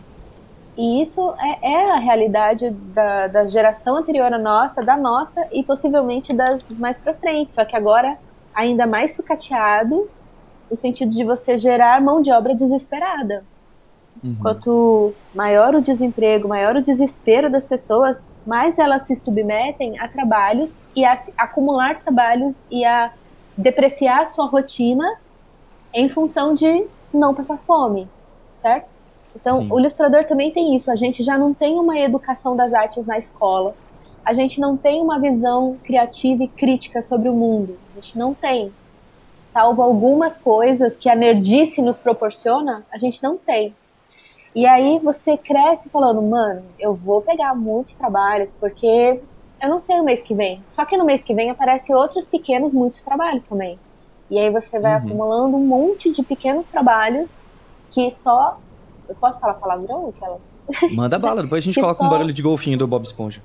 E isso é, é a realidade da, da geração anterior à nossa, da nossa e possivelmente das mais para frente. Só que agora ainda mais sucateado no sentido de você gerar mão de obra desesperada. Uhum. Quanto maior o desemprego, maior o desespero das pessoas, mais elas se submetem a trabalhos e a acumular trabalhos e a depreciar sua rotina em função de não passar fome, certo? Então, Sim. o ilustrador também tem isso. A gente já não tem uma educação das artes na escola. A gente não tem uma visão criativa e crítica sobre o mundo. A gente não tem. Salvo algumas coisas que a nerdice nos proporciona, a gente não tem. E aí você cresce falando, mano, eu vou pegar muitos trabalhos, porque eu não sei o mês que vem. Só que no mês que vem aparecem outros pequenos, muitos trabalhos também. E aí você vai Uhum. acumulando um monte de pequenos trabalhos que só. Eu posso falar palavrão? Aquela? Manda bala, depois a gente Que coloca um só- barulho de golfinho do Bob Esponja.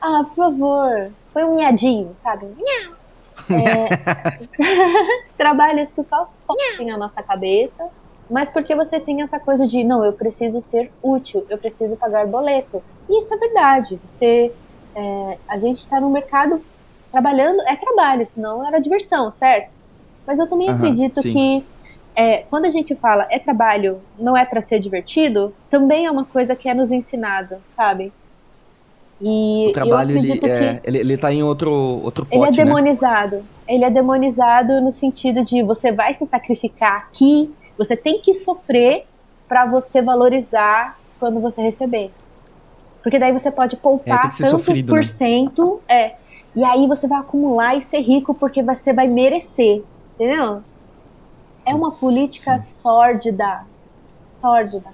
Ah, por favor. Foi um miadinho, sabe? Miau. É, trabalhos que só fodem a nossa cabeça, mas porque você tem essa coisa de, não, eu preciso ser útil, eu preciso pagar boleto. E isso é verdade. Você, é, a gente está no mercado trabalhando, é trabalho, senão era diversão, certo? Mas eu também Aham, acredito sim. que é, quando a gente fala é trabalho, não é para ser divertido, também é uma coisa que é nos ensinada, sabe? E O trabalho, ele, é, ele, ele tá em outro, outro ele é pote, né? demonizado. Ele é demonizado no sentido de você vai se sacrificar aqui, você tem que sofrer para você valorizar quando você receber. Porque daí você pode É, poupar ser tantos sofrido, por né? cento, é. E aí você vai acumular e ser rico porque você vai merecer, entendeu? É uma política sim. sórdida, sórdida,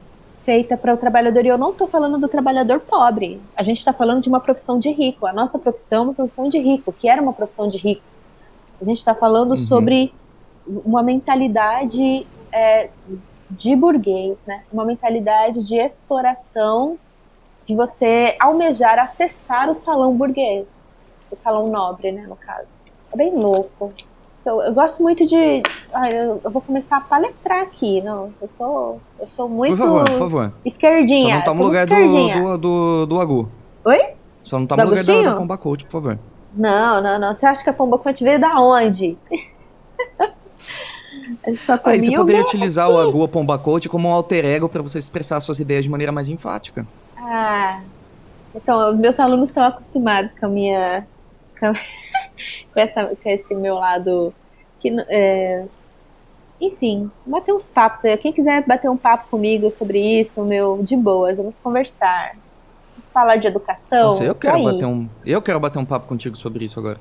feita para o trabalhador. E eu não estou falando do trabalhador pobre. A gente está falando de uma profissão de rico. A nossa profissão é uma profissão de rico, que era uma profissão de rico. A gente está falando Uhum. sobre uma mentalidade é, de burguês, né? Uma mentalidade de exploração de você almejar acessar o salão burguês, o salão nobre, né, no caso. É bem louco. Então, eu gosto muito de. ai, eu, eu vou começar a palestrar aqui, não? Eu sou, eu sou muito Por favor, por favor. esquerdinha. Só não tá no lugar do, do, do, do Agu. Oi? Só não tá no lugar da, da Pomba Coach, por favor. Não, não, não. Você acha que a Pomba Quant veio da onde? Aí você comi o poderia utilizar o Agu, a Pomba Coach, como um alter ego pra você expressar suas ideias de maneira mais enfática. Ah, então, os meus alunos estão acostumados com a minha. com, com essa, com esse meu lado. Que, é, enfim, bater uns papos aí. Quem quiser bater um papo comigo sobre isso, meu, de boas, vamos conversar. Vamos falar de educação. Nossa, eu tô quero bater um. Eu quero bater um papo contigo sobre isso agora.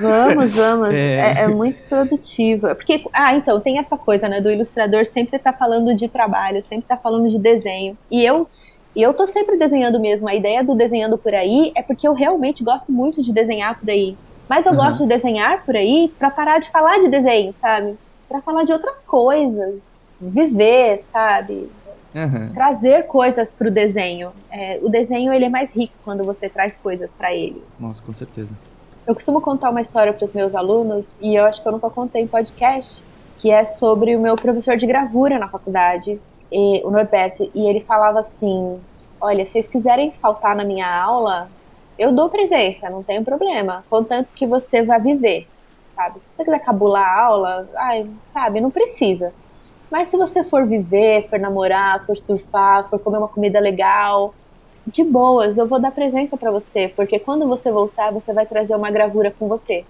Vamos, vamos. É. É. é muito produtivo. É Porque, ah, então, tem essa coisa, né, do ilustrador sempre tá falando de trabalho, sempre tá falando de desenho. E eu, e eu tô sempre desenhando mesmo. A ideia do desenhando por aí é porque eu realmente gosto muito de desenhar por aí. Mas eu Aham. gosto de desenhar por aí pra parar de falar de desenho, sabe? Pra falar de outras coisas. Viver, sabe? Aham. Trazer coisas pro desenho. É, o desenho, ele é mais rico quando você traz coisas pra ele. Nossa, com certeza. Eu costumo contar uma história para os meus alunos, e eu acho que eu nunca contei em podcast, que é sobre o meu professor de gravura na faculdade, e- o Norberto, e ele falava assim: Olha, se vocês quiserem faltar na minha aula, eu dou presença, não tem problema, contanto que você vai viver, sabe? Se você quiser cabular a aula, ai, sabe, não precisa. Mas se você for viver, for namorar, for surfar, for comer uma comida legal, de boas, eu vou dar presença pra você, porque quando você voltar, você vai trazer uma gravura com você.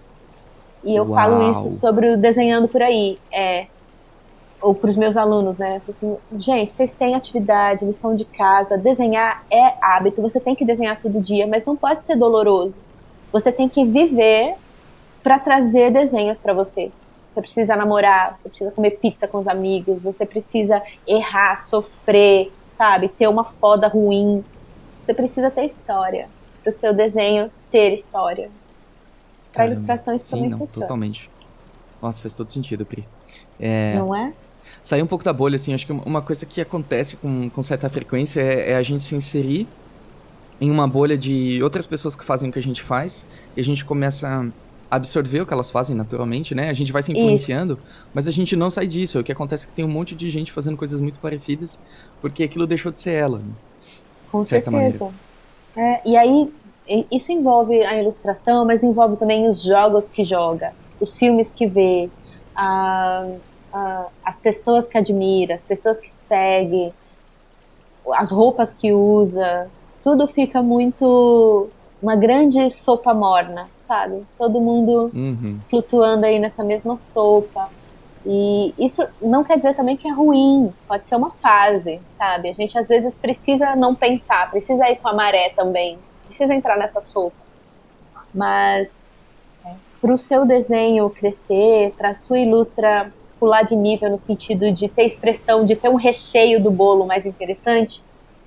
E eu Uau. falo isso sobre o desenhando por aí. É, ou para os meus alunos, né? Assim, gente, vocês têm atividade, lição de casa, desenhar é hábito, você tem que desenhar todo dia, mas não pode ser doloroso. Você tem que viver para trazer desenhos para você. Você precisa namorar, você precisa comer pizza com os amigos, você precisa errar, sofrer, sabe? Ter uma foda ruim. Você precisa ter história. Para o seu desenho ter história. Para ilustração isso sim, também não, funciona. totalmente. Nossa, faz todo sentido, Pri. É, Não é? Sair um pouco da bolha, assim, acho que uma coisa que acontece com, com certa frequência é, é a gente se inserir em uma bolha de outras pessoas que fazem o que a gente faz e a gente começa a absorver o que elas fazem naturalmente, né? A gente vai se Isso. influenciando, mas a gente não sai disso. O que acontece é que tem um monte de gente fazendo coisas muito parecidas porque aquilo deixou de ser ela. né? Com certeza. É, e aí, isso envolve a ilustração, mas envolve também os jogos que joga, os filmes que vê, a- a- as pessoas que admira, as pessoas que segue, as roupas que usa. Tudo fica muito. uma grande sopa morna, sabe? Todo mundo Uhum. flutuando aí nessa mesma sopa. E isso não quer dizer também que é ruim, pode ser uma fase, sabe? A gente às vezes precisa não pensar, precisa ir com a maré também, precisa entrar nessa sopa. Mas para o seu desenho crescer, para a sua ilustra pular de nível no sentido de ter expressão, de ter um recheio do bolo mais interessante,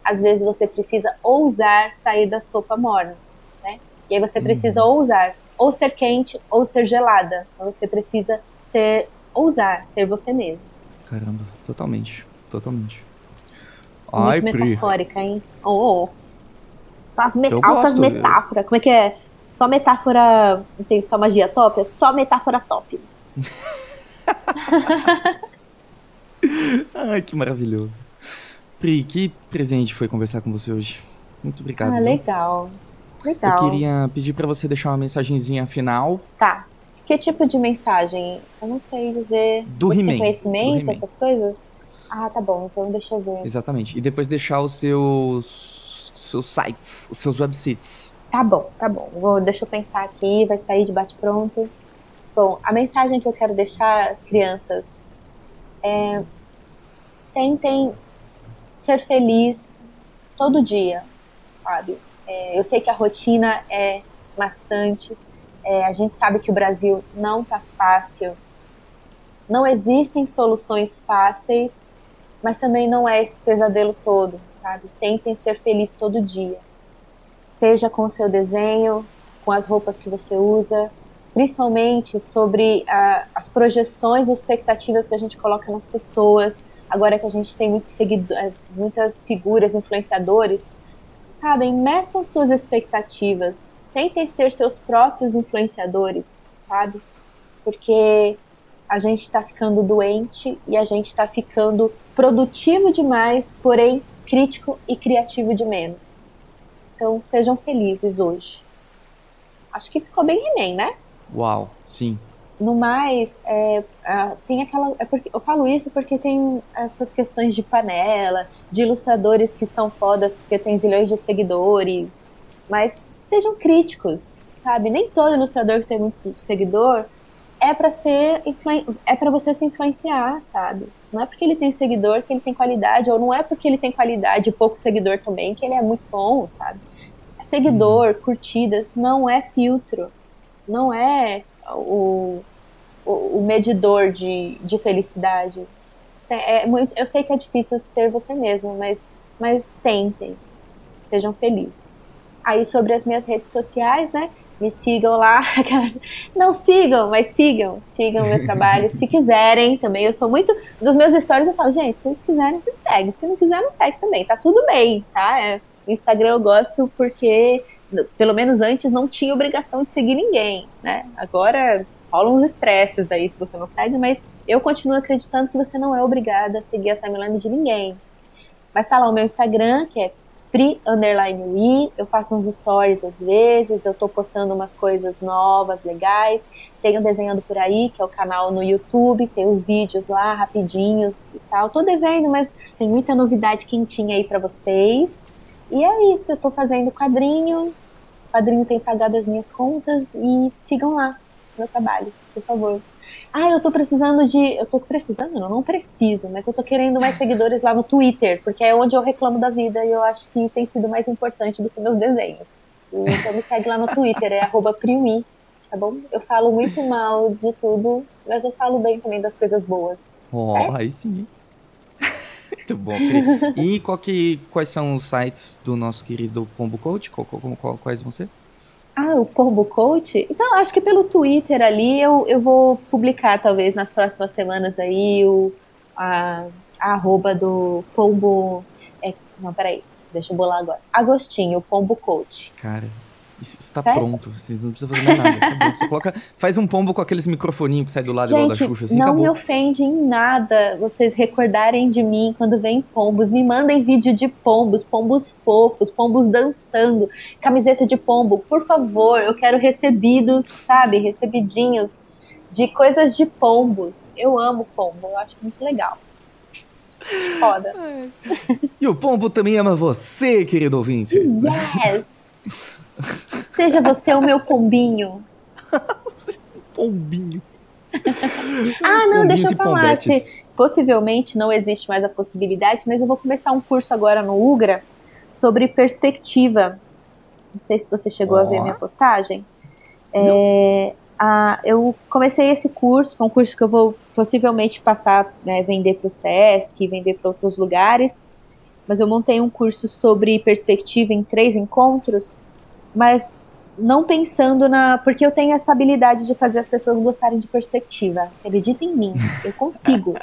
às vezes você precisa ousar sair da sopa morna, né? E aí você precisa ousar, ou ser quente ou ser gelada. Então você precisa ser ousar, ser você mesmo. Caramba, totalmente. Totalmente. Sou Ai, muito metafórica, hein? Oh, oh. Só as me- Eu altas metáforas. Como é que é? Só metáfora. Não tem só magia top? É só metáfora top. Ai, que maravilhoso. Pri, que presente foi conversar com você hoje. Muito obrigado. ah, viu? legal. Legal. Eu queria pedir pra você deixar uma mensagenzinha final Tá. Que tipo de mensagem? Eu não sei dizer. Do He-Man. conhecimento, Do He-Man. essas coisas? Ah, tá bom. Então deixa eu ver. Exatamente. E depois deixar os seus seus sites, os seus websites. Tá bom, tá bom. Vou, deixa eu pensar aqui, vai sair de bate-pronto. Bom, a mensagem que eu quero deixar, crianças, é tentem ser feliz todo dia, sabe? É, eu sei que a rotina é maçante, é, a gente sabe que o Brasil não tá fácil, não existem soluções fáceis, mas também não é esse pesadelo todo, sabe? Tentem ser feliz todo dia seja com o seu desenho, com as roupas que você usa, principalmente sobre as projeções e expectativas que a gente coloca nas pessoas. Agora que a gente tem muitos seguidores, muitas figuras, influenciadores, sabem, meçam suas expectativas, tentem ser seus próprios influenciadores, sabe? Porque a gente está ficando doente e a gente está ficando produtivo demais, porém crítico e criativo de menos. Então sejam felizes hoje. Acho que ficou bem He-Man, né? Uau, sim. No mais, é, tem aquela. É porque, eu falo isso porque tem essas questões de panela, de ilustradores que são fodas porque tem zilhões de seguidores. Mas sejam críticos, sabe? Nem todo ilustrador que tem muito seguidor é para ser é para você se influenciar, sabe? Não é porque ele tem seguidor que ele tem qualidade, ou não é porque ele tem qualidade e pouco seguidor também que ele é muito bom, sabe? Seguidor, curtidas, não é filtro, não é o, o, o medidor de, de felicidade. É, é muito, eu sei que é difícil ser você mesmo, mas, mas tentem, sejam felizes. Aí sobre as minhas redes sociais, né? Me sigam lá. Não sigam, mas sigam. Sigam meu trabalho. Se quiserem também. Eu sou muito. Dos meus stories eu falo, gente, se quiserem, se segue. Se não quiser, não segue também. Tá tudo bem, tá? É, o Instagram eu gosto porque, pelo menos antes, não tinha obrigação de seguir ninguém, né? Agora rolam uns estresses aí se você não segue, mas eu continuo acreditando que você não é obrigada a seguir a timeline de ninguém. Mas tá lá o meu Instagram, que é Pri underline eu faço uns stories às vezes, eu tô postando umas coisas novas, legais. Tenho Desenhando Por Aí, que é o canal no YouTube, tem os vídeos lá rapidinhos e tal. Tô devendo, mas tem muita novidade quentinha aí pra vocês. E é isso, eu tô fazendo quadrinho, o quadrinho tem pagado as minhas contas e sigam lá meu trabalho, por favor. Ah, eu tô precisando de. Eu tô precisando, não, não preciso, mas eu tô querendo mais seguidores lá no Twitter, porque é onde eu reclamo da vida e eu acho que tem sido mais importante do que meus desenhos. Então me segue lá no Twitter, é arroba Priumi, tá bom? Eu falo muito mal de tudo, mas eu falo bem também das coisas boas. Ó, É? aí sim. Muito bom, querido. E qual que, quais são os sites do nosso querido Pombo Coach? Qual- qual- qual- quais vão ser? Ah, o Pombo Coach? Então, acho que pelo Twitter ali eu, eu vou publicar, talvez, nas próximas semanas aí, o, a, a arroba do Pombo. É, não, peraí, deixa eu bolar agora. Agostinho, Pombo Coach. Cara, isso está Sério? pronto. Você não precisa fazer mais nada. Você coloca, faz um pombo com aqueles microfoninhos que sai do lado igual da Gente, Xuxa, assim, não acabou. me ofende em nada vocês recordarem de mim quando vem pombos. Me mandem vídeo de pombos, pombos fofos, pombos dançando, camiseta de pombo. Por favor, eu quero recebidos, sabe? Recebidinhos de coisas de pombos. Eu amo pombo, eu acho muito legal. Foda. E o pombo também ama você, querido ouvinte. Yes! Seja você o meu pombinho. Pombinho. Ah, não, Pombinhos deixa eu falar. Se, possivelmente não existe mais a possibilidade, mas eu vou começar um curso agora no UGRA sobre perspectiva. Não sei se você chegou a ver minha postagem. É, a- eu comecei esse curso, é um curso que eu vou possivelmente passar, né, vender para o SESC, vender para outros lugares. Mas eu montei um curso sobre perspectiva em três encontros, mas não pensando na. Porque eu tenho essa habilidade de fazer as pessoas gostarem de perspectiva. Acredita em mim, eu consigo.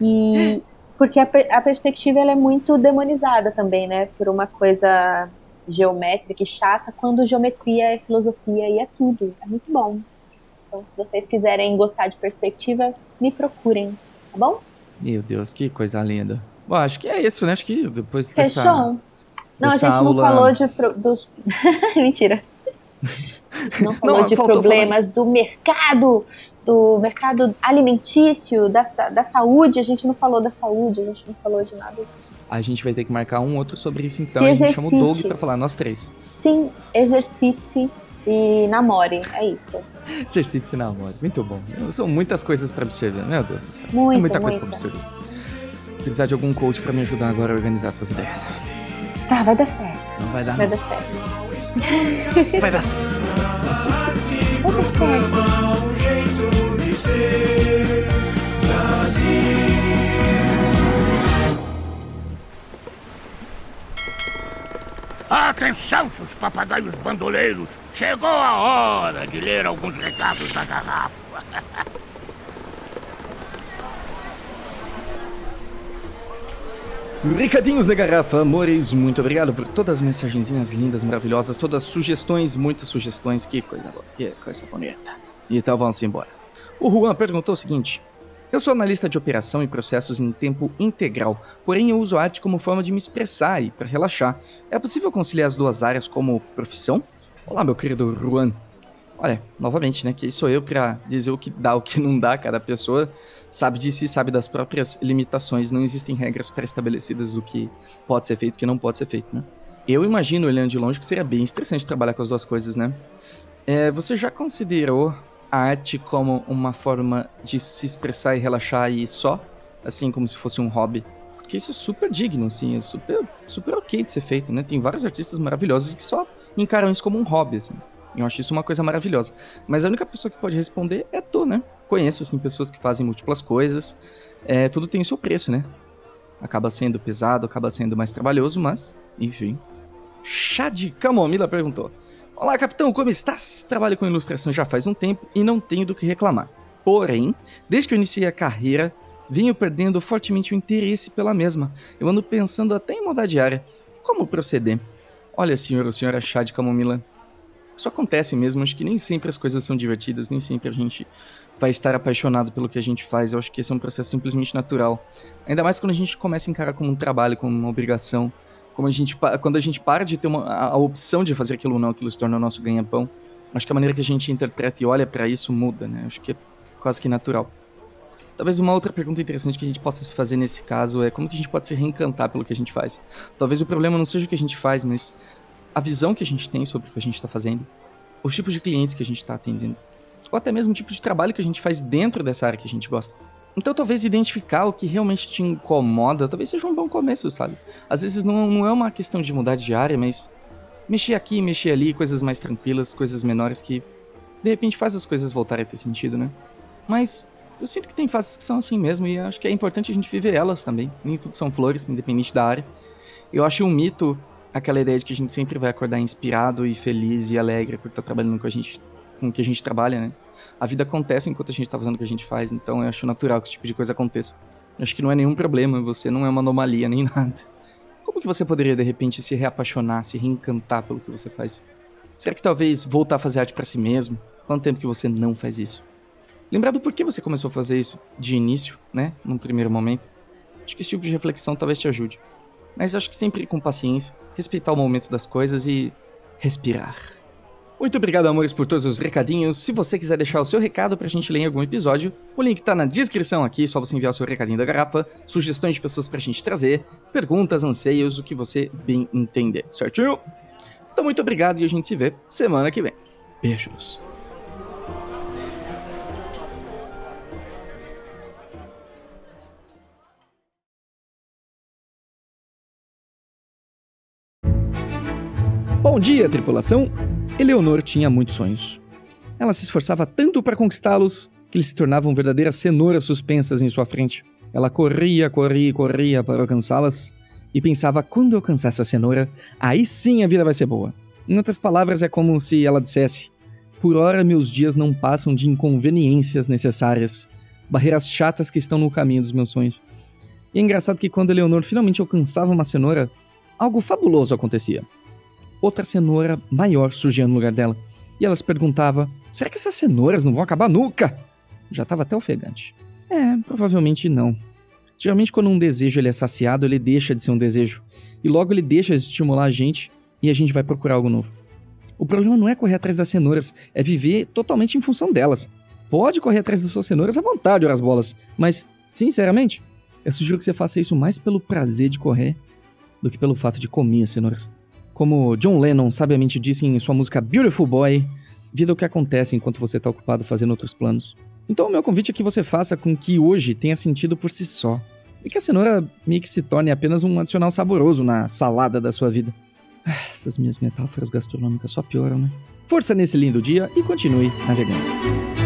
E porque a, per- a perspectiva ela é muito demonizada também, né? Por uma coisa geométrica e chata, quando geometria é filosofia e é tudo. É muito bom. Então, se vocês quiserem gostar de perspectiva, me procurem, tá bom? Meu Deus, que coisa linda. Bom, acho que é isso, né? Acho que depois dessa. Não, a dessa gente não aula- falou de pro- dos. Mentira. A não falou Não, de problemas do mercado, do mercado alimentício, da, da saúde. A gente não falou da saúde, a gente não falou de nada. A gente vai ter que marcar um outro sobre isso então. Se e a gente chama o Doug pra falar, nós três. Sim, exercite-se e namore. É isso. Exercício na moda. Muito bom. São muitas coisas pra absorver, meu Deus do céu. Muita, é muita coisa pra muita. absorver. Precisar de algum coach pra me ajudar agora a organizar essas ideias. Tá, vai dar certo. Não vai dar, Vai não. dar certo. Vai dar certo. Vai dar certo. Atenção, seus papagaios bandoleiros! Chegou a hora de ler alguns recados da garrafa. Recadinhos da garrafa, amores, muito obrigado por todas as mensagenzinhas lindas, maravilhosas, todas as sugestões, muitas sugestões, que coisa boa, que coisa bonita. Então vamos embora. O Juan perguntou o seguinte: Eu sou analista de operação e processos em tempo integral, porém eu uso arte como forma de me expressar e para relaxar. É possível conciliar as duas áreas como profissão? Olá, meu querido Juan. Olha, novamente, né? Que sou eu pra dizer o que dá, o que não dá. Cada pessoa sabe de si, sabe das próprias limitações. Não existem regras pré-estabelecidas do que pode ser feito e que não pode ser feito, né? Eu imagino, olhando de longe, que seria bem interessante trabalhar com as duas coisas, né? É, você já considerou a arte como uma forma de se expressar e relaxar e só? Assim, como se fosse um hobby? Porque isso é super digno, assim, é super, super ok de ser feito, né? Tem vários artistas maravilhosos que só encaram isso como um hobby, assim. Eu acho isso uma coisa maravilhosa. Mas a única pessoa que pode responder é tu, né? Conheço, assim, pessoas que fazem múltiplas coisas. É, tudo tem o seu preço, né? Acaba sendo pesado, acaba sendo mais trabalhoso, mas, enfim. Chá de Camomila perguntou. Olá, capitão, como estás? Trabalho com ilustração já faz um tempo e não tenho do que reclamar. Porém, desde que eu iniciei a carreira, venho perdendo fortemente o interesse pela mesma. Eu ando pensando até em mudar de área. Como proceder? Olha, senhor ou senhora chá de camomila, isso acontece mesmo, acho que nem sempre as coisas são divertidas, nem sempre a gente vai estar apaixonado pelo que a gente faz. Eu acho que esse é um processo simplesmente natural. Ainda mais quando a gente começa a encarar como um trabalho, como uma obrigação. Como a gente, quando a gente para de ter uma, a, a opção de fazer aquilo ou não, aquilo se torna o nosso ganha-pão. Acho que a maneira que a gente interpreta e olha pra isso muda, né? Acho que é quase que natural. Talvez uma outra pergunta interessante que a gente possa se fazer nesse caso é como que a gente pode se reencantar pelo que a gente faz. Talvez o problema não seja o que a gente faz, mas a visão que a gente tem sobre o que a gente está fazendo, os tipos de clientes que a gente está atendendo, ou até mesmo o tipo de trabalho que a gente faz dentro dessa área que a gente gosta. Então talvez identificar o que realmente te incomoda, talvez seja um bom começo, sabe? Às vezes não, não é uma questão de mudar de área, mas mexer aqui, mexer ali, coisas mais tranquilas, coisas menores que de repente faz as coisas voltarem a ter sentido, né? Mas eu sinto que tem fases que são assim mesmo e acho que é importante a gente viver elas também. Nem tudo são flores, independente da área. Eu acho um mito aquela ideia de que a gente sempre vai acordar inspirado e feliz e alegre por estar trabalhando com a gente, com o que a gente trabalha, né? A vida acontece enquanto a gente está fazendo o que a gente faz, então eu acho natural que esse tipo de coisa aconteça. Eu acho que não é nenhum problema, você não é uma anomalia nem nada. Como que você poderia de repente se reapaixonar, se reencantar pelo que você faz? Será que talvez voltar a fazer arte para si mesmo? Quanto tempo que você não faz isso? Lembrar do porquê você começou a fazer isso de início, né? Num primeiro momento. Acho que esse tipo de reflexão talvez te ajude. Mas acho que sempre com paciência, respeitar o momento das coisas e respirar. Muito obrigado, amores, por todos os recadinhos. Se você quiser deixar o seu recado pra gente ler em algum episódio, o link tá na descrição aqui, só você enviar o seu recadinho da garrafa, sugestões de pessoas pra gente trazer, perguntas, anseios, o que você bem entender, certinho? Então, muito obrigado e a gente se vê semana que vem. Beijos. Bom dia, tripulação! Eleonor tinha muitos sonhos. Ela se esforçava tanto para conquistá-los que eles se tornavam verdadeiras cenouras suspensas em sua frente. Ela corria, corria e corria para alcançá-las e pensava: quando eu alcançar essa cenoura, aí sim a vida vai ser boa. Em outras palavras, é como se ela dissesse: por hora meus dias não passam de inconveniências necessárias, barreiras chatas que estão no caminho dos meus sonhos. E é engraçado que quando Eleonor finalmente alcançava uma cenoura, algo fabuloso acontecia outra cenoura maior surgia no lugar dela. E ela se perguntava: será que essas cenouras não vão acabar nunca? Já estava até ofegante. É, provavelmente não. Geralmente, quando um desejo ele é saciado, ele deixa de ser um desejo. E logo ele deixa de estimular a gente e a gente vai procurar algo novo. O problema não é correr atrás das cenouras, é viver totalmente em função delas. Pode correr atrás das suas cenouras à vontade, as bolas, mas, sinceramente, eu sugiro que você faça isso mais pelo prazer de correr do que pelo fato de comer as cenouras. Como John Lennon sabiamente disse em sua música Beautiful Boy, vida é o que acontece enquanto você está ocupado fazendo outros planos. Então o meu convite é que você faça com que hoje tenha sentido por si só. E que a cenoura meio que se torne apenas um adicional saboroso na salada da sua vida. Ah, essas minhas metáforas gastronômicas só pioram, né? Força nesse lindo dia e continue navegando.